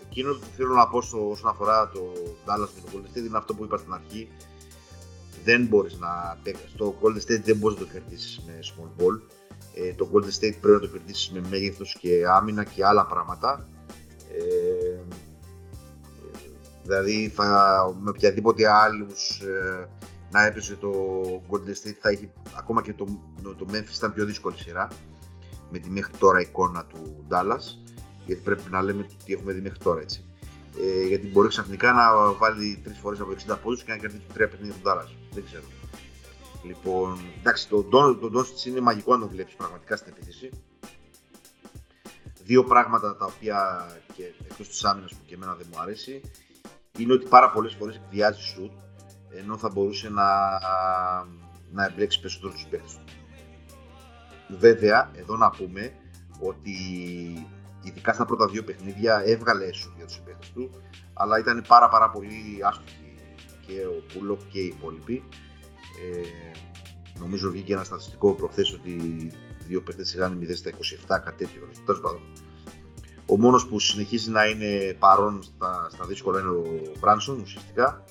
εκείνο που θέλω να πω στο, όσον αφορά το Dallas με το Golden State είναι αυτό που είπα στην αρχή. Δεν μπορείς να... Στο Golden State δεν μπορείς να το κερδίσεις με small ball. Ε, το Golden State πρέπει να το κερδίσεις με μέγεθος και άμυνα και άλλα πράγματα. Ε, δηλαδή θα, με οποιαδήποτε άλλους ε, να έπαιζε το Golden State θα είχε ακόμα και το, το Memphis ήταν πιο δύσκολη σειρά με τη μέχρι τώρα εικόνα του Dallas γιατί πρέπει να λέμε τι έχουμε δει μέχρι τώρα έτσι. Ε, γιατί μπορεί ξαφνικά να βάλει τρεις φορές από 60 πόντους και να κερδίσει τρία παιχνίδια του Ντάλλα. Δεν ξέρω. Λοιπόν, εντάξει, το Ντόνσιτ είναι μαγικό να το βλέπεις πραγματικά στην επίθεση. Δύο πράγματα τα οποία και εκτός της άμυνας που και εμένα δεν μου αρέσει είναι ότι πάρα πολλές φορές εκβιάζει σουτ ενώ θα μπορούσε να, να εμπλέξει περισσότερο τους παίχτε του. Βέβαια, εδώ να πούμε ότι ειδικά στα πρώτα δύο παιχνίδια έβγαλε έσω για τους συμπαίχτε του, αλλά ήταν πάρα, πάρα πολύ άστοχοι και ο Πούλοκ και οι υπόλοιποι. Ε, νομίζω βγήκε ένα στατιστικό προχθές ότι δύο παίχτε είχαν 0 στα 27, κάτι τέτοιο. Τέλος πάντων. Ο μόνος που συνεχίζει να είναι παρόν στα, στα δύσκολα είναι ο Μπράνσον ουσιαστικά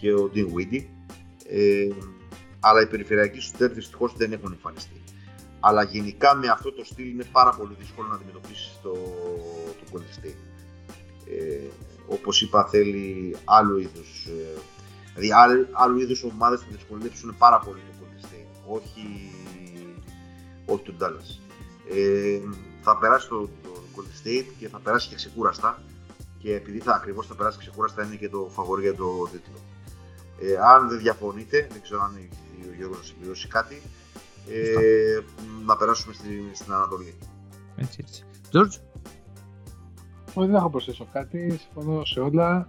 και ο Dean Weedy. Ε, αλλά οι περιφερειακοί σου δυστυχώς δεν έχουν εμφανιστεί. Αλλά γενικά με αυτό το στυλ είναι πάρα πολύ δύσκολο να αντιμετωπίσεις το, το Golden State. Ε, όπως είπα θέλει άλλου είδους ε, δηλαδή άλλου, άλλου είδους ομάδες θα δυσκολεύσουν πάρα πολύ το Golden State όχι, όχι το Dallas ε, θα περάσει το, το Golden State και θα περάσει και ξεκούραστα και επειδή θα ακριβώς θα περάσει ξεκούραστα είναι και το φαβορή για το τίτλο ε, αν δεν διαφωνείτε, δεν ξέρω αν ο Γιώργος να συμπληρώσει κάτι ε, να περάσουμε στην, στην Ανατολή. Έτσι, έτσι. George. Όχι, δεν έχω προσθέσω κάτι. Συμφωνώ σε όλα.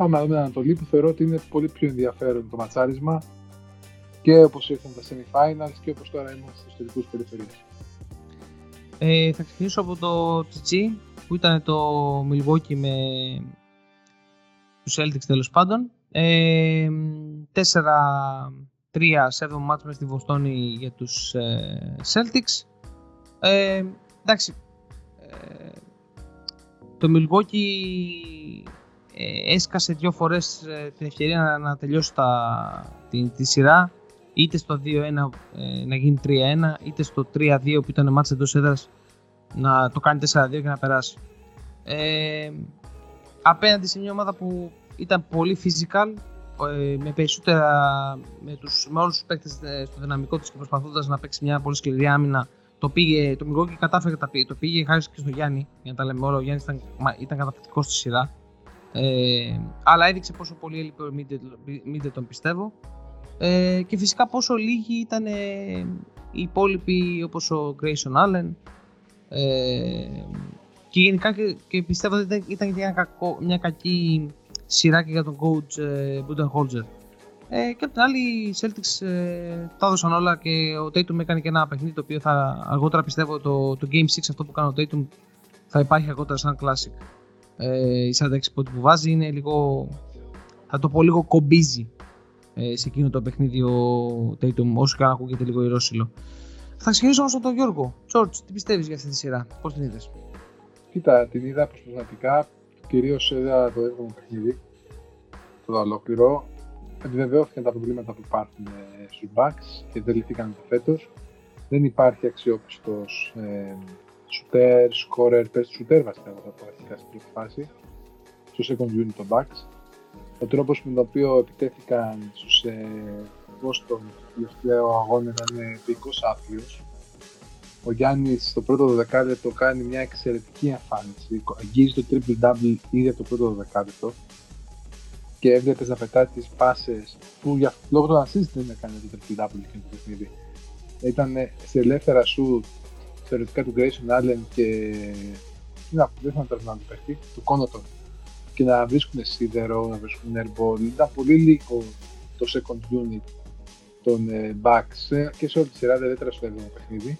Πάμε να δούμε την Ανατολή που θεωρώ ότι είναι πολύ πιο ενδιαφέρον το ματσάρισμα και όπως ήρθαν τα semi-finals και όπως τώρα είμαστε στους τελικούς περιφερειές. Ε, θα ξεκινήσω από το TG που ήταν το Milwaukee με τους Celtics τέλος πάντων. Ε, Τρία 7 μάτς μες στη Βοστόνη για τους ε, Celtics. Ε, εντάξει, ε, το Milwaukee ε, έσκασε δύο φορές ε, την ευκαιρία να, να τελειώσει τα, τη, τη σειρά είτε στο 2-1 να γίνει 3-1 είτε στο 3-2 που ήταν μάτς εντός έδρας να το κάνει 4-2 και να περάσει. απέναντι σε μια ομάδα που ήταν πολύ physical ε, με περισσότερα, με, τους, με όλους τους παίκτες ε, στο δυναμικό της και προσπαθώντας να παίξει μια πολύ σκληρή άμυνα το πήγε, το Μιλγόκι κατάφερε τα πήγε, το πήγε χάρη και στο Γιάννη, για να τα λέμε όλα, ο Γιάννης ήταν, ήταν καταπληκτικός στη σειρά. Ε, αλλά έδειξε πόσο πολύ έλειπε ο τον πιστεύω. Ε, και φυσικά πόσο λίγοι ήταν ε, οι υπόλοιποι όπως ο Grayson Allen ε, και γενικά και, και πιστεύω ότι ήταν, ήταν μια, κακό, μια κακή σειρά και για τον coach ε, Budenholzer. Ε, και απ' την άλλη οι Celtics ε, τα έδωσαν όλα και ο Tatum έκανε και ένα παιχνίδι το οποίο θα αργότερα πιστεύω το, το Game 6 αυτό που κάνει ο Tatum θα υπάρχει αργότερα σαν classic. Ε, η 46 πόντι που βάζει είναι λίγο, θα το πω λίγο κομπίζει ε, σε εκείνο το παιχνίδι ο Tatum όσο και αν ακούγεται λίγο ηρώσιλο. Θα ξεκινήσω όμως από τον Γιώργο. George, τι πιστεύεις για αυτή τη σειρά, πώς την είδες; Κοίτα, την είδα προσπαθηματικά κυρίως είδα το 7ο παιχνίδι, το ολόκληρο. Επιβεβαιώθηκαν τα προβλήματα που υπάρχουν ε, στους Bucks και δεν λυθήκαν το φέτος. Δεν υπάρχει αξιόπιστος ε, shooter, scorer, πες shooter βασικά θα πω αρχικά στην πρώτη φάση, στο second unit των Bucks. Ο τρόπος με τον οποίο επιτέθηκαν στους ε, Boston τελευταίο αγώνας ήταν πηγικό άθλιο. Ο Γιάννης στο πρώτο δεκάλεπτο κάνει μια εξαιρετική εμφάνιση. Αγγίζει το triple double ήδη από το πρώτο δεκάλεπτο και έβλεπες να πετάει τις πάσες που για, λόγω του assist δεν έκανε το triple double και το παιχνίδι. Ήταν σε ελεύθερα σου θεωρητικά του Grayson Allen και. Να, δεν θα το να το παίχτη, του Κόνοτον. Και να βρίσκουν σίδερο, να βρίσκουν airball. Ήταν πολύ λίγο το second unit των ε, Bucks και σε όλη τη σειρά δεν έτρεψε στο 7 παιχνίδι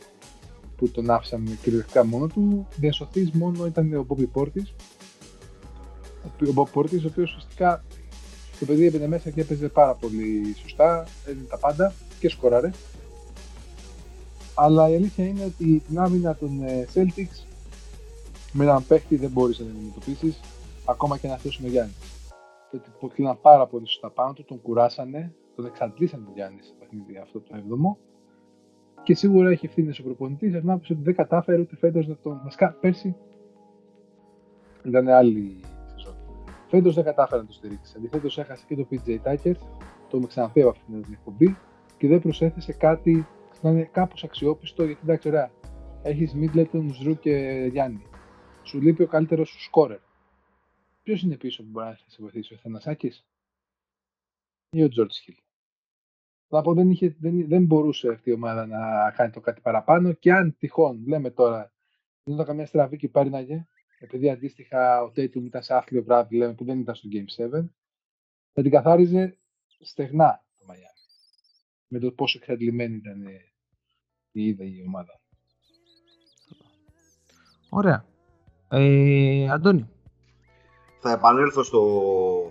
που τον άφησαν κυριολεκτικά μόνο του. Διασωθή μόνο ήταν ο Μπόμπι Πόρτη. Ο Μπόμπι Πόρτη, ο οποίος ουσιαστικά το παιδί έπαιρνε μέσα και έπαιζε πάρα πολύ σωστά, έδινε τα πάντα και σκοράρε. Αλλά η αλήθεια είναι ότι την άμυνα των ε, Celtics με έναν παίχτη δεν μπορείς να την αντιμετωπίσεις ακόμα και να θέσουν ο Γιάννη. Γιατί κλείναν πάρα πολύ σωστά πάνω του, τον κουράσανε, τον εξαντλήσαν τον Γιάννη στο παιχνίδι αυτό το 7ο και σίγουρα έχει ευθύνη ο προπονητής ανάπτυξη ότι δεν κατάφερε ούτε φέτος να τον. Βασικά πέρσι ήταν άλλη σεζόν. Φέτος δεν κατάφερε να το στηρίξει. Αντιθέτως έχασε και το PJ Tucker, το έχουμε ξαναπεί από αυτήν την εκπομπή και δεν προσέθεσε κάτι να είναι κάπως αξιόπιστο γιατί εντάξει, ωραία. Έχεις Μίτλετον, Ζρου και Γιάννη. Σου λείπει ο καλύτερος σου σκόρερ. Ποιος είναι πίσω που μπορεί να σε βοηθήσει, ο Θανασάκης ή ο Τζορτ Χιλ. Θα πω, δεν, είχε, δεν, δεν μπορούσε αυτή η ομάδα να κάνει το κάτι παραπάνω και αν τυχόν, λέμε τώρα, δεν ήταν καμιά στραβή και πάρναγε, επειδή αντίστοιχα ο Tatum ήταν σε άθλιο βράδυ, λέμε, που δεν ήταν στο Game 7, θα την καθάριζε στεγνά το Μαϊάμι. Με το πόσο εξαντλημένη ήταν η ίδια η ομάδα. Ωραία. Ε, Αντώνη. Θα επανέλθω στο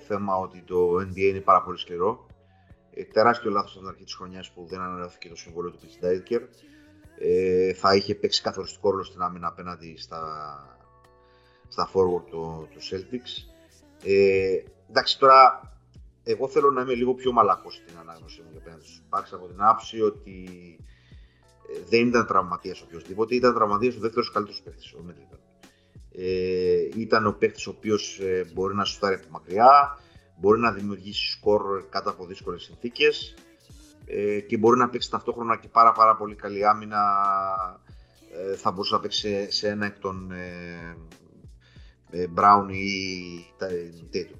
θέμα ότι το NBA είναι πάρα πολύ σκληρό. Ε, τεράστιο λάθος από την αρχή της χρονιάς που δεν ανανεώθηκε το συμβόλαιο του Pitch Ε, θα είχε παίξει καθοριστικό ρόλο στην άμυνα απέναντι στα, στα forward του, του Celtics. Ε, εντάξει, τώρα εγώ θέλω να είμαι λίγο πιο μαλακός στην ανάγνωση μου για απέναντι στους Bucks από την άποψη ότι ε, δεν ήταν τραυματίας οποιοδήποτε, ήταν τραυματίας ο δεύτερος καλύτερος παίκτης, ο Middleton. Ε, ήταν ο παίκτης ο οποίος ε, μπορεί να σουτάρει από μακριά, μπορεί να δημιουργήσει σκορ κάτω από δύσκολες συνθήκες ε, και μπορεί να παίξει ταυτόχρονα και πάρα πάρα πολύ καλή άμυνα ε, θα μπορούσε να παίξει σε, σε ένα εκ των ε, ε, Brown ή Tatum.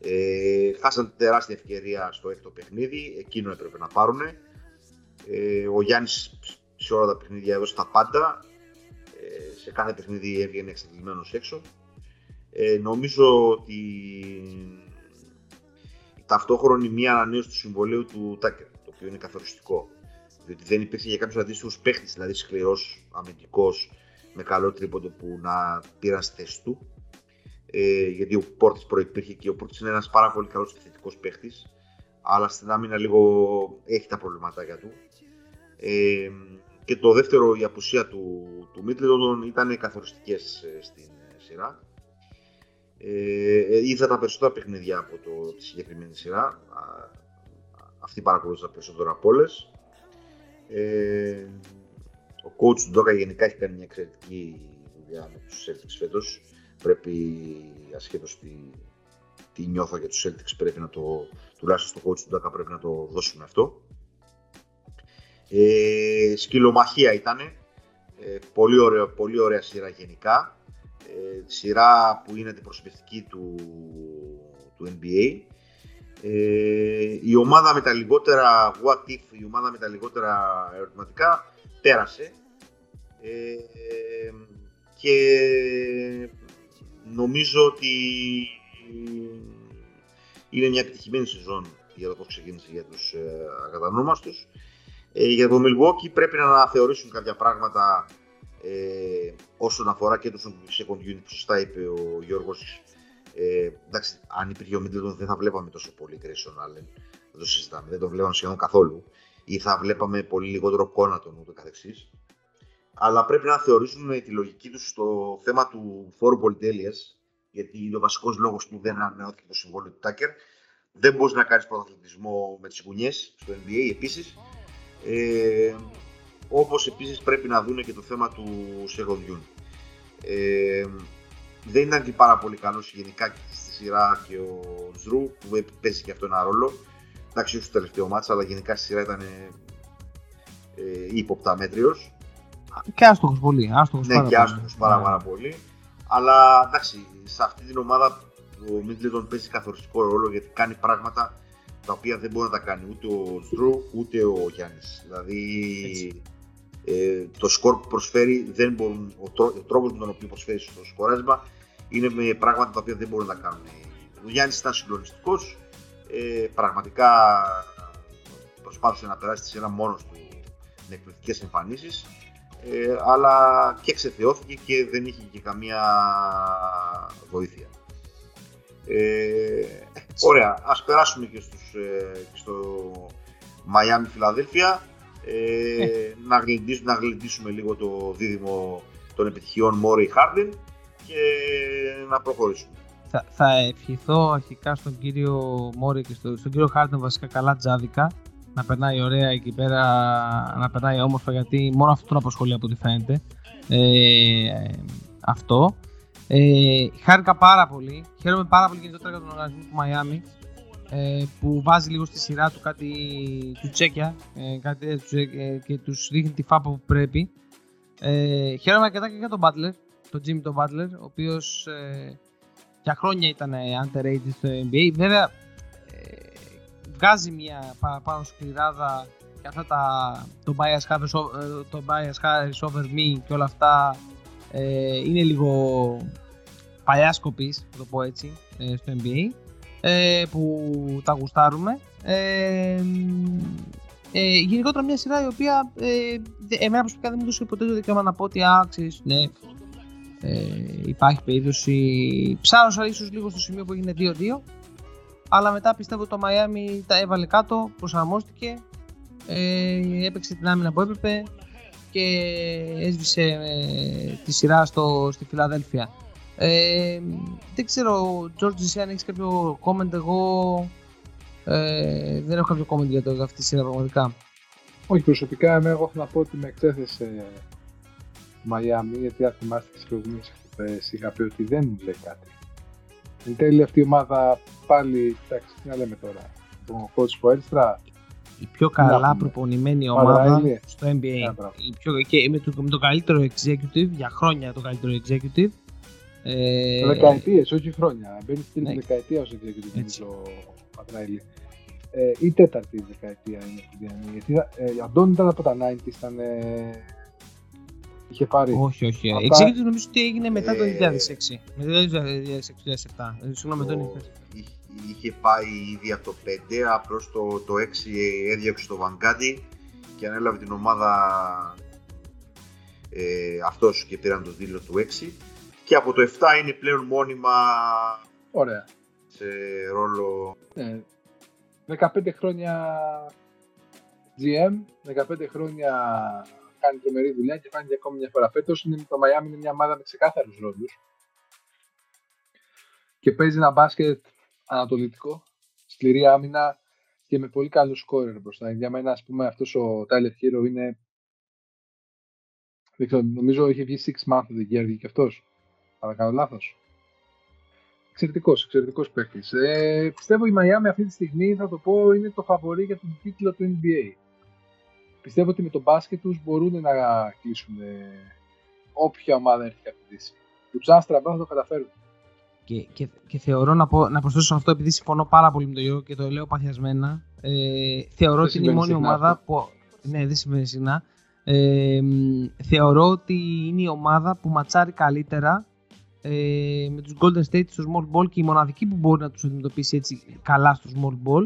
Ε, χάσαν τεράστια ευκαιρία στο έκτο παιχνίδι, εκείνο έπρεπε να πάρουν. Ε, ο Γιάννης σε όλα τα παιχνίδια έδωσε τα πάντα, ε, σε κάθε παιχνίδι έβγαινε εξαντλημένος έξω. Ε, νομίζω ότι η ταυτόχρονη μία ανανέωση του συμβολέου του Τάκερ, το οποίο είναι καθοριστικό. Διότι δεν υπήρχε για κάποιους αντίστοιχους παίχτες, δηλαδή σκληρός, αμυντικός, με καλό τρίποντο που να πήραν στη θέση του. Ε, γιατί ο Πόρτης προϋπήρχε και ο Πόρτης είναι ένας πάρα πολύ καλός επιθετικός παίχτης. Αλλά στην άμυνα λίγο έχει τα προβληματάκια του. Ε, και το δεύτερο, η απουσία του, του ήταν καθοριστικές ε, στην ε, σειρά. Ε, είδα τα περισσότερα παιχνίδια από το, τη συγκεκριμένη σειρά. Αυτή παρακολούθησα περισσότερο από όλες. Ε, ο coach του Ντόκα γενικά έχει κάνει μια εξαιρετική δουλειά με τους Celtics φέτος. Πρέπει, ασχέτως τι, τι νιώθω για τους Celtics, πρέπει να το, τουλάχιστον στο coach του Ντόκα πρέπει να το δώσουμε αυτό. Ε, σκυλομαχία ήταν. Ε, πολύ, ωραία, πολύ ωραία σειρά γενικά. Ε, σειρά που είναι αντιπροσωπευτική του, του NBA. Ε, η ομάδα με τα λιγότερα what if, η ομάδα με τα λιγότερα ερωτηματικά πέρασε ε, και νομίζω ότι είναι μια επιτυχημένη σεζόν για το πώς ξεκίνησε για τους ε, ακατανόμαστους. Ε, για το Milwaukee πρέπει να αναθεωρήσουν κάποια πράγματα ε, όσον αφορά και το second unit που σωστά είπε ο Γιώργος ε, εντάξει, αν υπήρχε ο Μίτλετον δεν θα βλέπαμε τόσο πολύ Grayson Allen. Δεν το συζητάμε, δεν το βλέπαμε σχεδόν καθόλου. Ή θα βλέπαμε πολύ λιγότερο κόνατον ούτε καθεξής. Αλλά πρέπει να θεωρήσουν τη λογική τους στο θέμα του φόρου πολυτέλεια, γιατί είναι ο βασικός λόγος που δεν ανανεώθηκε το συμβόλαιο του Τάκερ. Δεν μπορείς να κάνεις πρωταθλητισμό με τις γουνιέ στο NBA επίσης. Ε, Όπως επίσης πρέπει να δουν και το θέμα του second Ε, δεν ήταν και πάρα πολύ καλός γενικά στη σειρά και ο Ζρου που παίζει και αυτό ένα ρόλο. Εντάξει, όχι στο τελευταίο μάτσα, αλλά γενικά στη σειρά ήταν ε, ε ύποπτα μέτριος. Και άστοχος πολύ. Άστοχος ναι, πάρα και άστοχος πάρα, πάρα πολύ. Αλλά εντάξει, σε αυτή την ομάδα ο Μίτλετον παίζει καθοριστικό ρόλο γιατί κάνει πράγματα τα οποία δεν μπορεί να τα κάνει ούτε ο Ζρου ούτε ο Γιάννης. Δηλαδή ε, το σκορ που προσφέρει δεν μπορούν, ο, τρό, ο τρόπος με τον οποίο προσφέρει στο σκοράσμα είναι με πράγματα τα οποία δεν μπορούν να κάνουν. Ο Γιάννης ήταν συγκλονιστικό. Ε, πραγματικά προσπάθησε να περάσει της σειρά μόνος του με εκπληκτικές εμφανίσεις ε, αλλά και ξεθεώθηκε και δεν είχε και καμία βοήθεια. Ε, ωραία, ας περάσουμε και, στους, ε, και στο Miami Φιλαδέλφια ε, να, γλεντήσουμε, να γλεντήσουμε λίγο το δίδυμο των επιτυχιών Μόρι Χάρντιν και να προχωρήσουμε. Θα, θα ευχηθώ αρχικά στον κύριο Μόρι και στο, στον κύριο Χάρντιν βασικά καλά τζάδικα να περνάει ωραία εκεί πέρα, να περνάει όμορφα γιατί μόνο αυτό τον απασχολεί από ό,τι φαίνεται. Ε, αυτό. Ε, χάρηκα πάρα πολύ. Χαίρομαι πάρα πολύ γενικότερα για τον οργανισμό του Μαϊάμι ε, που βάζει λίγο στη σειρά του κάτι του τσέκια ε, κάτι, ε, και τους δείχνει τη φάπα που πρέπει. Ε, χαίρομαι αρκετά και για τον Butler, τον Jimmy τον Butler, ο οποίος ε, για χρόνια ήταν underrated στο NBA. Βέβαια, ε, βγάζει μια παραπάνω σκληράδα και αυτά τα, το bias Harris, το bias Harris over me και όλα αυτά ε, είναι λίγο παλιά σκοπής, θα το πω έτσι, ε, στο NBA ε, που τα γουστάρουμε. Ε, ε, γενικότερα μια σειρά η οποία ε, εμένα προσωπικά δεν μου έδωσε ποτέ το δικαίωμα να πω ότι άξιζε, ναι, ε, υπάρχει περίπτωση. Ψάρωσα ίσως λίγο στο σημείο που έγινε 2-2. Αλλά μετά πιστεύω ότι το Miami τα έβαλε κάτω, προσαρμόστηκε, ε, έπαιξε την άμυνα που έπρεπε και έσβησε ε, τη σειρά στο, στη Φιλαδέλφια. Ε, δεν ξέρω, George, εσύ αν έχεις κάποιο comment, εγώ ε, δεν έχω κάποιο comment για, το, για αυτή τη σειρά πραγματικά. Όχι, προσωπικά εγώ έχω να πω ότι με εξέθεσε Μαϊάμι, γιατί αν θυμάστε τις προηγούμενες εκπομπές είχα πει ότι δεν μου λέει κάτι. Εν τέλει αυτή η ομάδα πάλι, εντάξει, τι να λέμε τώρα, τον coach Ποέλστρα. Η πιο καλά προπονημένη ομάδα στο NBA. Η πιο, και με το, με το καλύτερο executive, για χρόνια το καλύτερο executive. Ε, δεκαετίες, όχι χρόνια. Μπαίνει στην ναι. δεκαετία ως executive, νομίζω, ο Πατράιλι. Ε, η τέταρτη δεκαετία είναι αυτή. Γιατί ε, ο Αντώνη ήταν από τα 90 ήταν ε, είχε πάρει. Όχι, όχι. Αυτά... Executive νομίζω ότι έγινε μετά το 2006. Μετά το 2006-2007. Συγγνώμη, το... Είχε πάει ήδη από το 5, απλώς το, το 6 έδιωξε το Βαγκάντι και ανέλαβε την ομάδα ε, αυτός και πήραν το δίλο του 6 και από το 7 είναι πλέον μόνιμα Ωραία. σε ρόλο... Ναι. 15 χρόνια GM, 15 χρόνια κάνει τρομερή δουλειά και φάνηκε ακόμη μια φορά φέτος. Το Miami είναι μια ομάδα με ξεκάθαρους ρόλους. Και παίζει ένα μπάσκετ ανατολικό, σκληρή άμυνα και με πολύ καλό σκόρερ μπροστά. Για μένα, ας πούμε, αυτός ο Tyler Hero είναι. Δεν ξέρω, νομίζω είχε βγει 6 months of the year και αυτός. Αλλά κάνω λάθος. Εξαιρετικός, εξαιρετικός παίκτης. Ε, πιστεύω η Miami αυτή τη στιγμή, θα το πω, είναι το φαβορή για τον τίτλο του NBA πιστεύω ότι με τον μπάσκετ τους μπορούν να κλείσουν όποια ομάδα έρθει καπιτήσει. Του τσάν στραμπά θα το καταφέρουν. Και, και, και θεωρώ να, πω, να προσθέσω αυτό επειδή συμφωνώ πάρα πολύ με το Γιώργο και το λέω παθιασμένα. Ε, θεωρώ ότι είναι η μόνη ομάδα αυτό. που. Ναι, δεν συμβαίνει συχνά. Ε, θεωρώ ότι είναι η ομάδα που ματσάρει καλύτερα ε, με τους Golden State στο small ball και η μοναδική που μπορεί να τους αντιμετωπίσει έτσι καλά στο small ball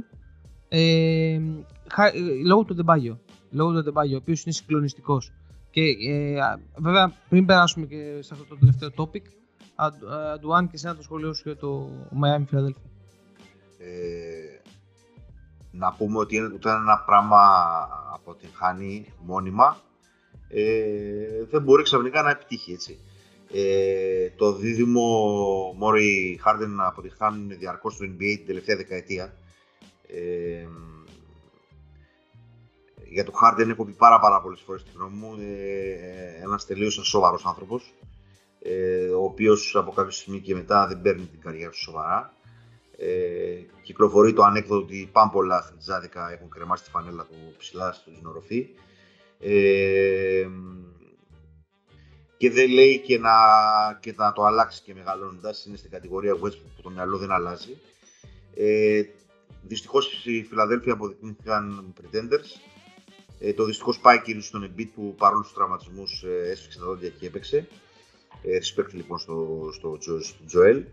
ε, λόγω του Ντεμπάγιο λόγω του Αντεμπάγιο, ο οποίος είναι συγκλονιστικός. Και ε, βέβαια, πριν περάσουμε και σε αυτό το τελευταίο topic, Αντουάν και εσένα το σχολείο σου για το Miami Philadelphia. Ε, να πούμε ότι είναι ένα πράγμα αποτυγχάνει μόνιμα, ε, δεν μπορεί ξαφνικά να επιτύχει έτσι. Ε, το δίδυμο Μόρι Χάρντεν αποτυγχάνουν διαρκώς στο NBA την τελευταία δεκαετία. Ε, για το Harden έχω πει πάρα, πάρα πολλές φορές τη γνώμη μου. Ε, ένας τελείως ασόβαρος άνθρωπος, ε, ο οποίος από κάποιο σημείο και μετά δεν παίρνει την καριέρα του σοβαρά. Ε, κυκλοφορεί το ανέκδοτο ότι πάνε πολλά στην Τζάδικα έχουν κρεμάσει τη φανέλα του ψηλά στην οροφή. Ε, και δεν λέει και να, και να το αλλάξει και μεγαλώνοντας. Είναι στην κατηγορία Westbrook που το μυαλό δεν αλλάζει. Ε, Δυστυχώς οι Φιλαδέλφια αποδεικνύθηκαν pretenders. Ε, το δυστυχώς πάει κυρίως στον Embiid που παρόλο τους τραυματισμούς ε, έσφιξε τα δόντια και έπαιξε. Ε, respect λοιπόν στο, στο, στο Τζοέλ.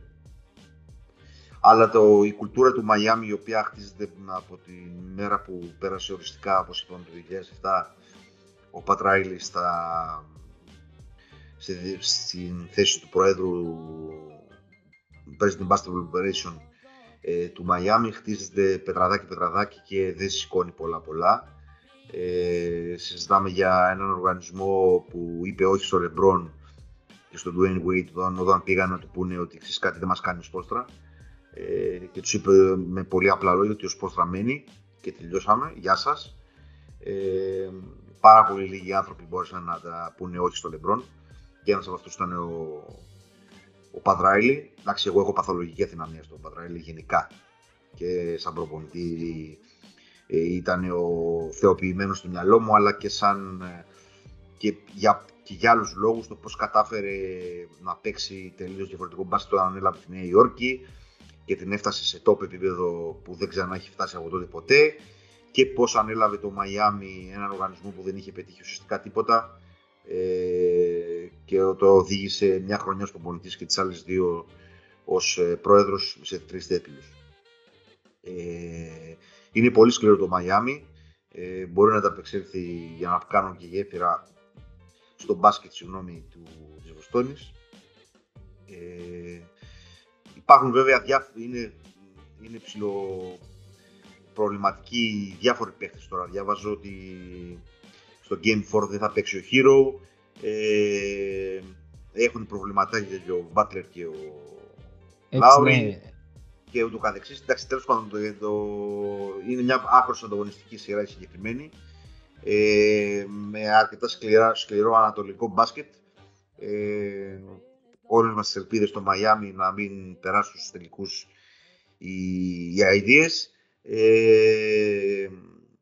Αλλά το, η κουλτούρα του Μαϊάμι, η οποία χτίζεται από τη μέρα που πέρασε οριστικά, όπως είπαμε, το 2007, ο Πατράιλι στα, στην θέση του Προέδρου President Basketball Operation ε, του Μαϊάμι, χτίζεται πετραδάκι-πετραδάκι και δεν σηκώνει πολλά πολλά. Ε, συζητάμε για έναν οργανισμό που είπε όχι στο Λεμπρόν και στον Dwayne Wade όταν, όταν πήγαν να του πούνε ότι ξέρεις κάτι δεν μας κάνει ο Σπόστρα ε, και τους είπε με πολύ απλά λόγια ότι ο Σπόστρα μένει και τελειώσαμε, γεια σας. Ε, πάρα πολύ λίγοι άνθρωποι μπόρεσαν να τα πούνε όχι στο Λεμπρόν και ένας από αυτούς ήταν ο, ο Παδράιλι. Εντάξει, εγώ έχω παθολογική αδυναμία στον Παδράιλι γενικά και σαν προπονητή ε, ήταν ο θεοποιημένος στο μυαλό μου, αλλά και σαν ε, και για και για άλλους λόγους, το πώς κατάφερε να παίξει τελείως διαφορετικό μπάσκετ όταν ανέλαβε τη Νέα Υόρκη και την έφτασε σε top επίπεδο που δεν ξανά έχει φτάσει από τότε ποτέ και πώς ανέλαβε το Μαϊάμι, έναν οργανισμό που δεν είχε πετύχει ουσιαστικά τίποτα ε, και το οδήγησε μια χρονιά στο πολιτής και τις άλλες δύο ως ε, πρόεδρος σε τρεις τέτοιους. Ε, είναι πολύ σκληρό το Μαϊάμι, ε, μπορεί να ανταπεξέλθει για να κάνουν και γέφυρα στο μπάσκετ συγγνώμη, του, της Βοστόνης. Ε, υπάρχουν βέβαια διάφοροι, είναι, είναι ψηλο προβληματικοί διάφοροι παίχτες τώρα. Διάβαζω ότι στο Game 4 δεν θα παίξει ο Hero. Ε, έχουν προβληματάκια και ο Butler και ο Λάουρι ναι. και ούτω καθεξής. Εντάξει, τέλος πάντων το, το, είναι μια άκρως ανταγωνιστική σειρά η συγκεκριμένη ε, με αρκετά σκληρά, σκληρό ανατολικό μπάσκετ. Ε, όλες μας τις ελπίδες στο Μαϊάμι να μην περάσουν στους τελικούς οι, οι ideas. Ε,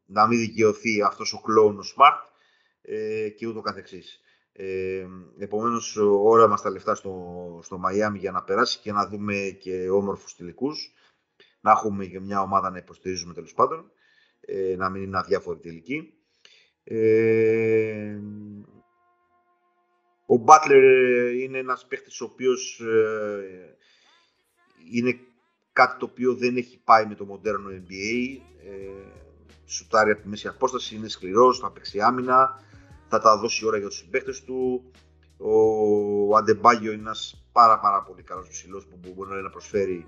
να μην δικαιωθεί αυτός ο κλόουν ο Smart ε, και ούτω καθεξής. Ε, επομένως όλα μας τα λεφτά στο, στο Μαϊάμι για να περάσει και να δούμε και όμορφους τελικούς. Να έχουμε και μια ομάδα να υποστηρίζουμε τέλος πάντων. Ε, να μην είναι αδιάφορη τελική. Ε, ο Μπάτλερ είναι ένας παίχτης ο οποίος ε, είναι κάτι το οποίο δεν έχει πάει με το μοντέρνο NBA. Ε, σουτάρει από τη μέση απόσταση, είναι σκληρός, θα παίξει άμυνα, θα τα δώσει ώρα για τους συμπαίχτες του. Ο Αντεμπάγιο είναι ένας πάρα πάρα πολύ καλός ψηλός που μπορεί να προσφέρει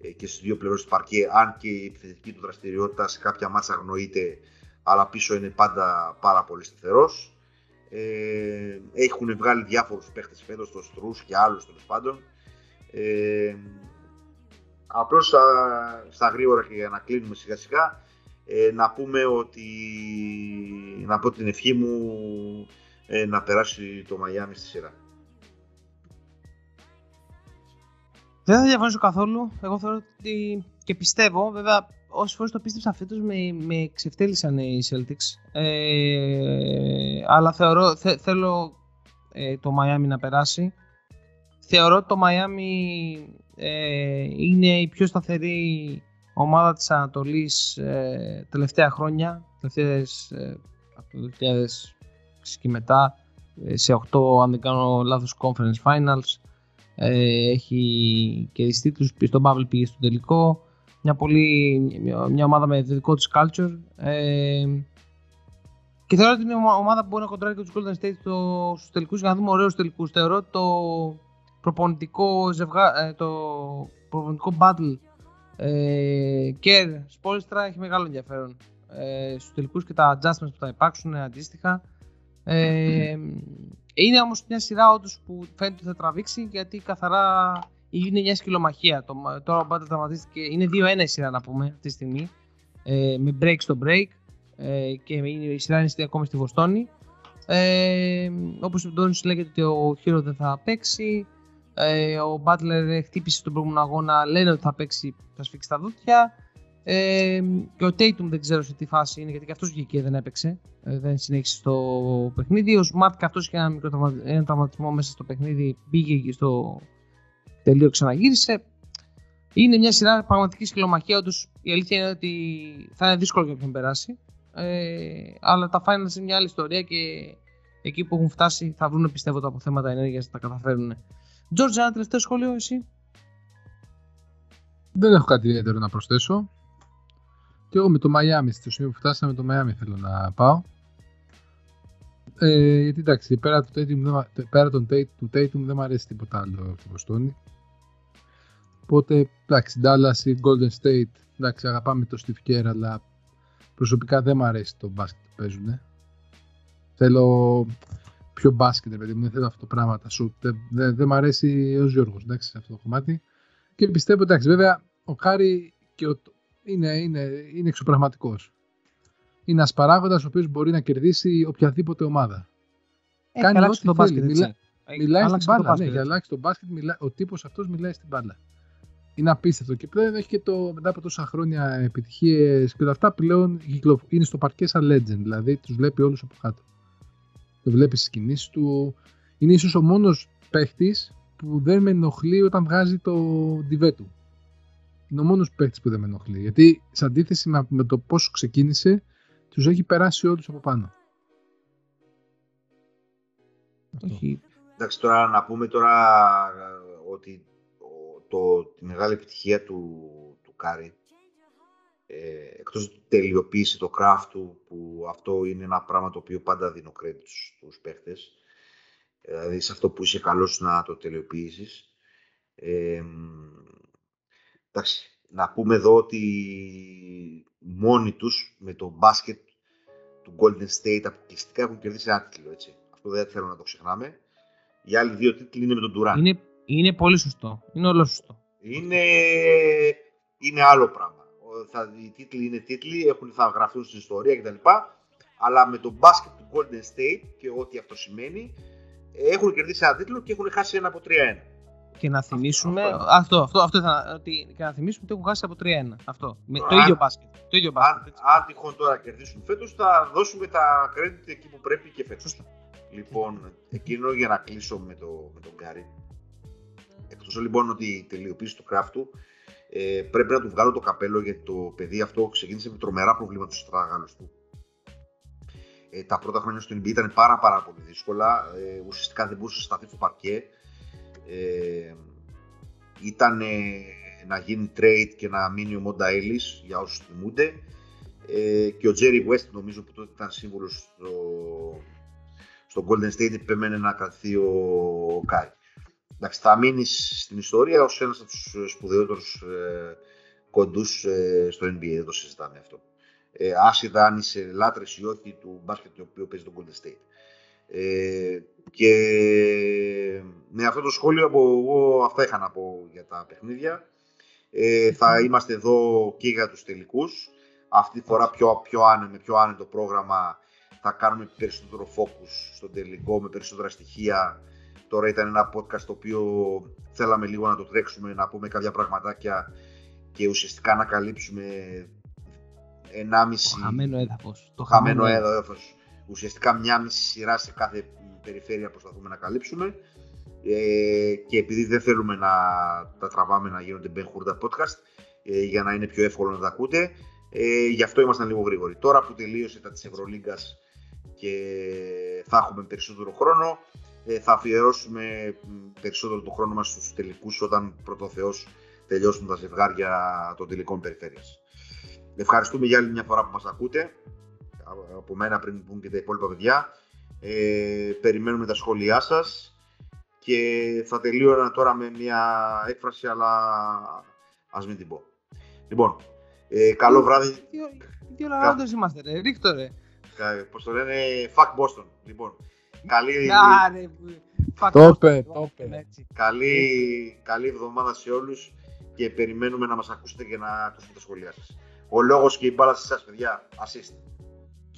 ε, και στις δύο πλευρές του παρκέ, αν και η επιθετική του δραστηριότητα σε κάποια μάτσα αγνοείται αλλά πίσω είναι πάντα πάρα πολύ σταθερός. Ε, έχουν βγάλει διάφορους παίχτες φέτος, το Στρούς και άλλους τέλος πάντων. Ε, απλώς στα, στα γρήγορα και για να κλείνουμε σιγά σιγά, ε, να πούμε ότι, να πω την ευχή μου ε, να περάσει το Μαϊάμι στη σειρά. Δεν θα διαφωνήσω καθόλου. Εγώ θεωρώ ότι και πιστεύω, βέβαια όσες φορές το πίστεψα φέτο με, με ξεφτέλησαν οι Celtics. Ε, αλλά θεωρώ, θέλω ε, το Miami να περάσει. Θεωρώ ότι το Miami ε, είναι η πιο σταθερή ομάδα της Ανατολής ε, τελευταία χρόνια. Τελευταίες, ε, από το 2000 και μετά σε 8 αν δεν κάνω λάθος conference finals. έχει και τίτλους, στον Bubble πήγε στο τελικό μια, πολύ, μια ομάδα με δικό της culture. Ε, και θεωρώ ότι είναι μια ομάδα που μπορεί να κοντράρει και τους Golden State στο, στους τελικούς για να δούμε ωραίους τελικούς. Θεωρώ ότι το προπονητικό, ζευγά, ε, το προπονητικό battle ε, και Σπόλιστρα έχει μεγάλο ενδιαφέρον ε, στους τελικούς και τα adjustments που θα υπάρξουν αντίστοιχα. Ε, είναι όμως μια σειρά όντως που φαίνεται ότι θα τραβήξει γιατί καθαρά είναι μια σκυλομαχία. Το, τώρα ο Μπάτλερ τραυματίστηκε. Είναι 2-1 η σειρά να πούμε αυτή τη στιγμή. Ε, με break στο break. Ε, και η σειρά είναι ακόμη στη Βοστόνη. Ε, Όπως ο Ντόνι λέγεται ότι ο Χείρο δεν θα παίξει. Ε, ο Μπάτλερ χτύπησε τον προηγούμενο αγώνα. Λένε ότι θα παίξει, θα σφίξει τα δόντια. Ε, και ο Tatum δεν ξέρω σε τι φάση είναι γιατί και αυτός βγήκε δεν έπαιξε. Ε, δεν συνέχισε στο παιχνίδι. Ο Smart και αυτός είχε ένα μικρό τραυματισμό μέσα στο παιχνίδι. Πήγε στο τελείω ξαναγύρισε. Είναι μια σειρά πραγματικής σκυλομαχία. Όντως η αλήθεια είναι ότι θα είναι δύσκολο για ποιον περάσει. Ε, αλλά τα finals είναι μια άλλη ιστορία και εκεί που έχουν φτάσει θα βρουν πιστεύω τα αποθέματα ενέργειας θα τα καταφέρουν. Τζόρτζ, ένα τελευταίο σχόλιο, εσύ; Δεν έχω κάτι ιδιαίτερο να προσθέσω. Και εγώ με το Miami, στο σημείο που φτάσαμε με το Miami θέλω να πάω. Ε, γιατί εντάξει, πέρα, του Tatum, πέρα τον Tatum, του Tatum δεν μου αρέσει τίποτα άλλο στη Βοστόνη. Οπότε, εντάξει, Dallas ή Golden State, εντάξει, αγαπάμε το Steve Kerr, αλλά προσωπικά δεν μου αρέσει το μπάσκετ που παίζουν. Θέλω πιο μπάσκετ, παιδί μου, δεν θέλω αυτό το πράγμα, τα shoot. Δεν, δεν, δεν μου αρέσει ο Γιώργος, εντάξει, σε αυτό το κομμάτι. Και πιστεύω, εντάξει, βέβαια, ο Κάρι και ο, είναι, είναι, είναι εξωπραγματικός. Είναι ένας παράγοντας ο οποίος μπορεί να κερδίσει οποιαδήποτε ομάδα. Έχει Κάνει ό,τι θέλει. Μπάσκετ, Μιλά, μιλάει στην μπάλα. Ναι, για αλλάξει τον μπάσκετ, μιλά, ο τύπος αυτός μιλάει στην μπάλα είναι απίστευτο και πλέον έχει και το μετά από τόσα χρόνια επιτυχίες και όλα αυτά πλέον είναι στο παρκέ σαν legend, δηλαδή τους βλέπει όλους από κάτω. Το βλέπει στις κινήσεις του. Είναι ίσως ο μόνος παίχτης που δεν με ενοχλεί όταν βγάζει το ντιβέ του. Είναι ο μόνος παίχτης που δεν με ενοχλεί. Γιατί σε αντίθεση με, με το πώς ξεκίνησε, τους έχει περάσει όλους από πάνω. Όχι. Εντάξει, τώρα να πούμε τώρα ε, ότι ο- το, τη μεγάλη επιτυχία του, του Κάρι, ε, εκτός ότι τελειοποίησε το craft του, που αυτό είναι ένα πράγμα το οποίο πάντα δίνω credit στους, στους παίχτες, δηλαδή σε αυτό που είσαι καλός να το τελειοποιήσεις. Ε, μ, εντάξει, να πούμε εδώ ότι μόνοι τους με το μπάσκετ του Golden State αποκλειστικά έχουν κερδίσει ένα τίτλο, έτσι. Αυτό δεν θέλω να το ξεχνάμε. Οι άλλοι δύο τίτλοι είναι με τον Durant. Είναι, είναι πολύ σωστό. Είναι όλο σωστό. Είναι, είναι άλλο πράγμα. Ο- Θα, οι τίτλοι είναι τίτλοι, έχουν, θα γραφτούν στην ιστορία κτλ. Αλλά με το μπάσκετ του Golden State και ό,τι αυτό σημαίνει, έχουν κερδίσει ένα τίτλο και έχουν χάσει ένα από 3-1. Και να θυμίσουμε. αυτό. Αυτό, αυτό, αυτό, ήθελα να- ότι, και να θυμίσουμε ότι έχουν χάσει από 3-1. Αυτό. Με, το Αν- ίδιο μπάσκετ. Το ίδιο μπάσκετ. Αν, έτσι. αν τυχόν τώρα κερδίσουν φέτος, θα δώσουμε τα credit εκεί που πρέπει και φέτος. Σωστά. Λοιπόν, εκείνο για να κλείσω με, το, με τον Γκάρι. Εκτός λοιπόν ότι τελειοποίησε το craft του, ε, πρέπει να του βγάλω το καπέλο γιατί το παιδί αυτό ξεκίνησε με τρομερά προβλήματα στο στράγαλος του. Ε, τα πρώτα χρόνια στο NBA ήταν πάρα, πάρα πολύ δύσκολα. Ε, ουσιαστικά δεν μπορούσε να σταθεί στο παρκέ. Ε, ήταν ε, να γίνει trade και να μείνει ο Monta Ellis, για όσους θυμούνται. Ε, και ο Jerry West νομίζω που τότε ήταν σύμβουλος στο, στο Golden State επέμενε να κρατηθεί ο, ο Κάρι. Εντάξει, θα μείνεις στην ιστορία ως ένας από τους σπουδαιότερους ε, κοντούς ε, στο NBA, δεν το συζητάμε αυτό. Ε, άσχετα αν είσαι λάτρες ή όχι του μπάσκετ το οποίο παίζει το Golden State. Ε, και με αυτό το σχόλιο από εγώ αυτά είχα να πω για τα παιχνίδια. Ε, θα είμαστε εδώ και για τους τελικούς. Αυτή τη φορά πιο, πιο άνε, με πιο άνετο πρόγραμμα θα κάνουμε περισσότερο focus στον τελικό με περισσότερα στοιχεία. Τώρα ήταν ένα podcast το οποίο θέλαμε λίγο να το τρέξουμε, να πούμε κάποια πραγματάκια και ουσιαστικά να καλύψουμε 1,5 Το χαμένο έδαφος. το χαμένο έδαφος. Ουσιαστικά μια μισή σειρά σε κάθε περιφέρεια προσπαθούμε να καλύψουμε. Ε, και επειδή δεν θέλουμε να τα τραβάμε να γίνονται Ben Hurda podcast, ε, για να είναι πιο εύκολο να τα ακούτε, ε, γι' αυτό ήμασταν λίγο γρήγοροι. Τώρα που τελείωσε τα της Ευρωλίγκας και θα έχουμε περισσότερο χρόνο, ε, θα αφιερώσουμε μ, περισσότερο το χρόνο μας στους τελικούς όταν πρώτο Θεός τελειώσουν τα ζευγάρια των τελικών περιφέρειας. Ευχαριστούμε για άλλη μια φορά που μας ακούτε. Α- Από μένα πριν πούν και τα υπόλοιπα παιδιά. Ε, περιμένουμε τα σχόλιά σας και θα τελείωνα τώρα με μια έκφραση αλλά ας μην την πω. Λοιπόν, ε, καλό βράδυ. Δύο, δύο λαράντες είμαστε, ρε. Ρίχτω, ρε. Κα- Πώς το λένε, fuck Boston. Λοιπόν, καλή, Να, ρε. που- Fuck Το off. είπε, το είπε. Έτσι. καλή, καλή εβδομάδα σε όλους και περιμένουμε να μας ακούσετε και να ακούσετε τα σχόλιά σας. Ο λόγος και η μπάλα σε εσάς, παιδιά. Assist.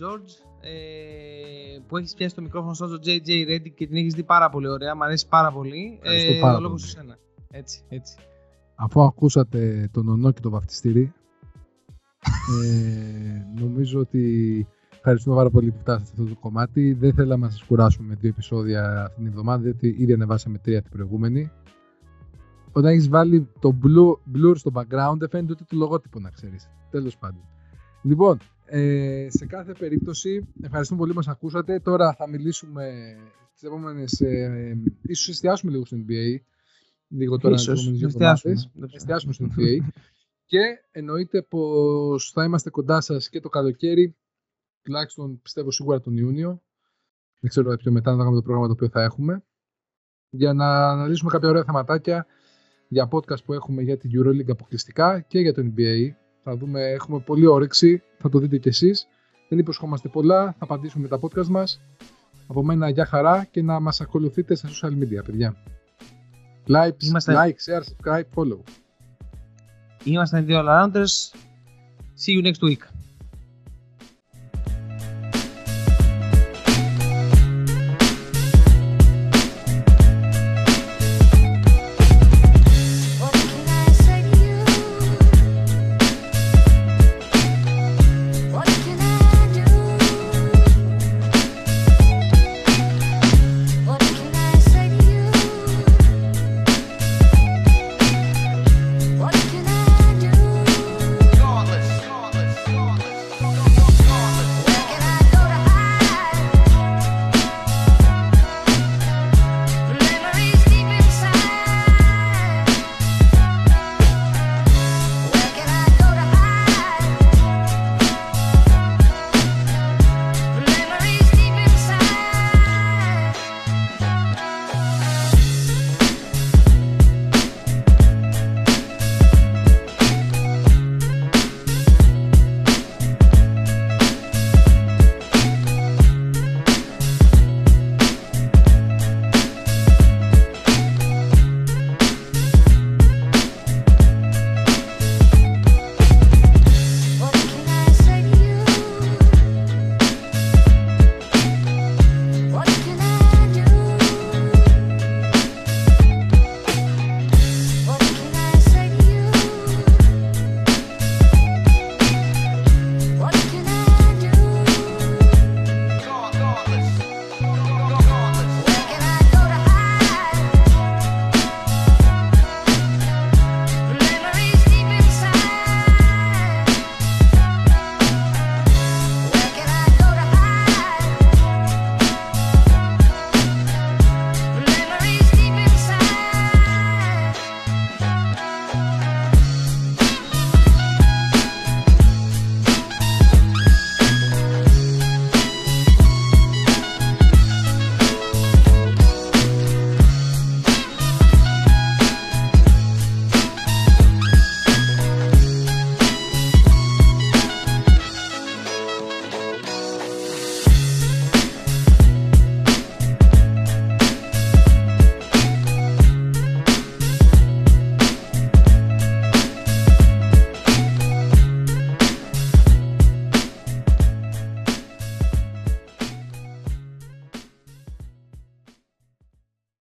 George, ε, που έχεις πιάσει το μικρόφωνο στο JJ Reddick και την έχεις δει πάρα πολύ ωραία. Μ' αρέσει πάρα πολύ. Ευχαριστώ ε, πάρα ο λόγος πολύ. σε σένα. Έτσι, έτσι. Αφού ακούσατε τον ονό και το βαφτιστήρι, ε, νομίζω ότι ευχαριστούμε πάρα πολύ που φτάσατε σε αυτό το κομμάτι. Δεν θέλαμε να σας κουράσουμε με δύο επεισόδια αυτήν την εβδομάδα, διότι ήδη ανεβάσαμε τρία την προηγούμενη. Όταν έχεις βάλει το blur, blur στο background, δεν φαίνεται ούτε το λογότυπο να ξέρεις. Τέλος πάντων. Λοιπόν, ε, σε κάθε περίπτωση, ευχαριστούμε πολύ που μας ακούσατε. Τώρα θα μιλήσουμε τις επόμενες, ε, ίσως εστιάσουμε λίγο στο NBA, λίγο τώρα τις Ίσως, επόμενες δύο εστιάσουμε. εβδομάδες. Εστιάσουμε στο NBA. και εννοείται πως θα είμαστε κοντά σας και το καλοκαίρι, τουλάχιστον πιστεύω σίγουρα τον Ιούνιο. Δεν ξέρω πιο μετά να δούμε το πρόγραμμα το οποίο θα έχουμε. Για να αναλύσουμε κάποια ωραία θεματάκια για podcast που έχουμε για την EuroLeague αποκλειστικά και για το NBA. Θα δούμε, έχουμε πολύ όρεξη, θα το δείτε κι εσείς. Δεν υποσχόμαστε πολλά, θα απαντήσουμε με τα podcast μας. Από μένα για χαρά και να μας ακολουθείτε στα social media, παιδιά. Like, Είμαστε- like share, subscribe, follow. Ήμασταν οι δύο All-Rounders. See you next week.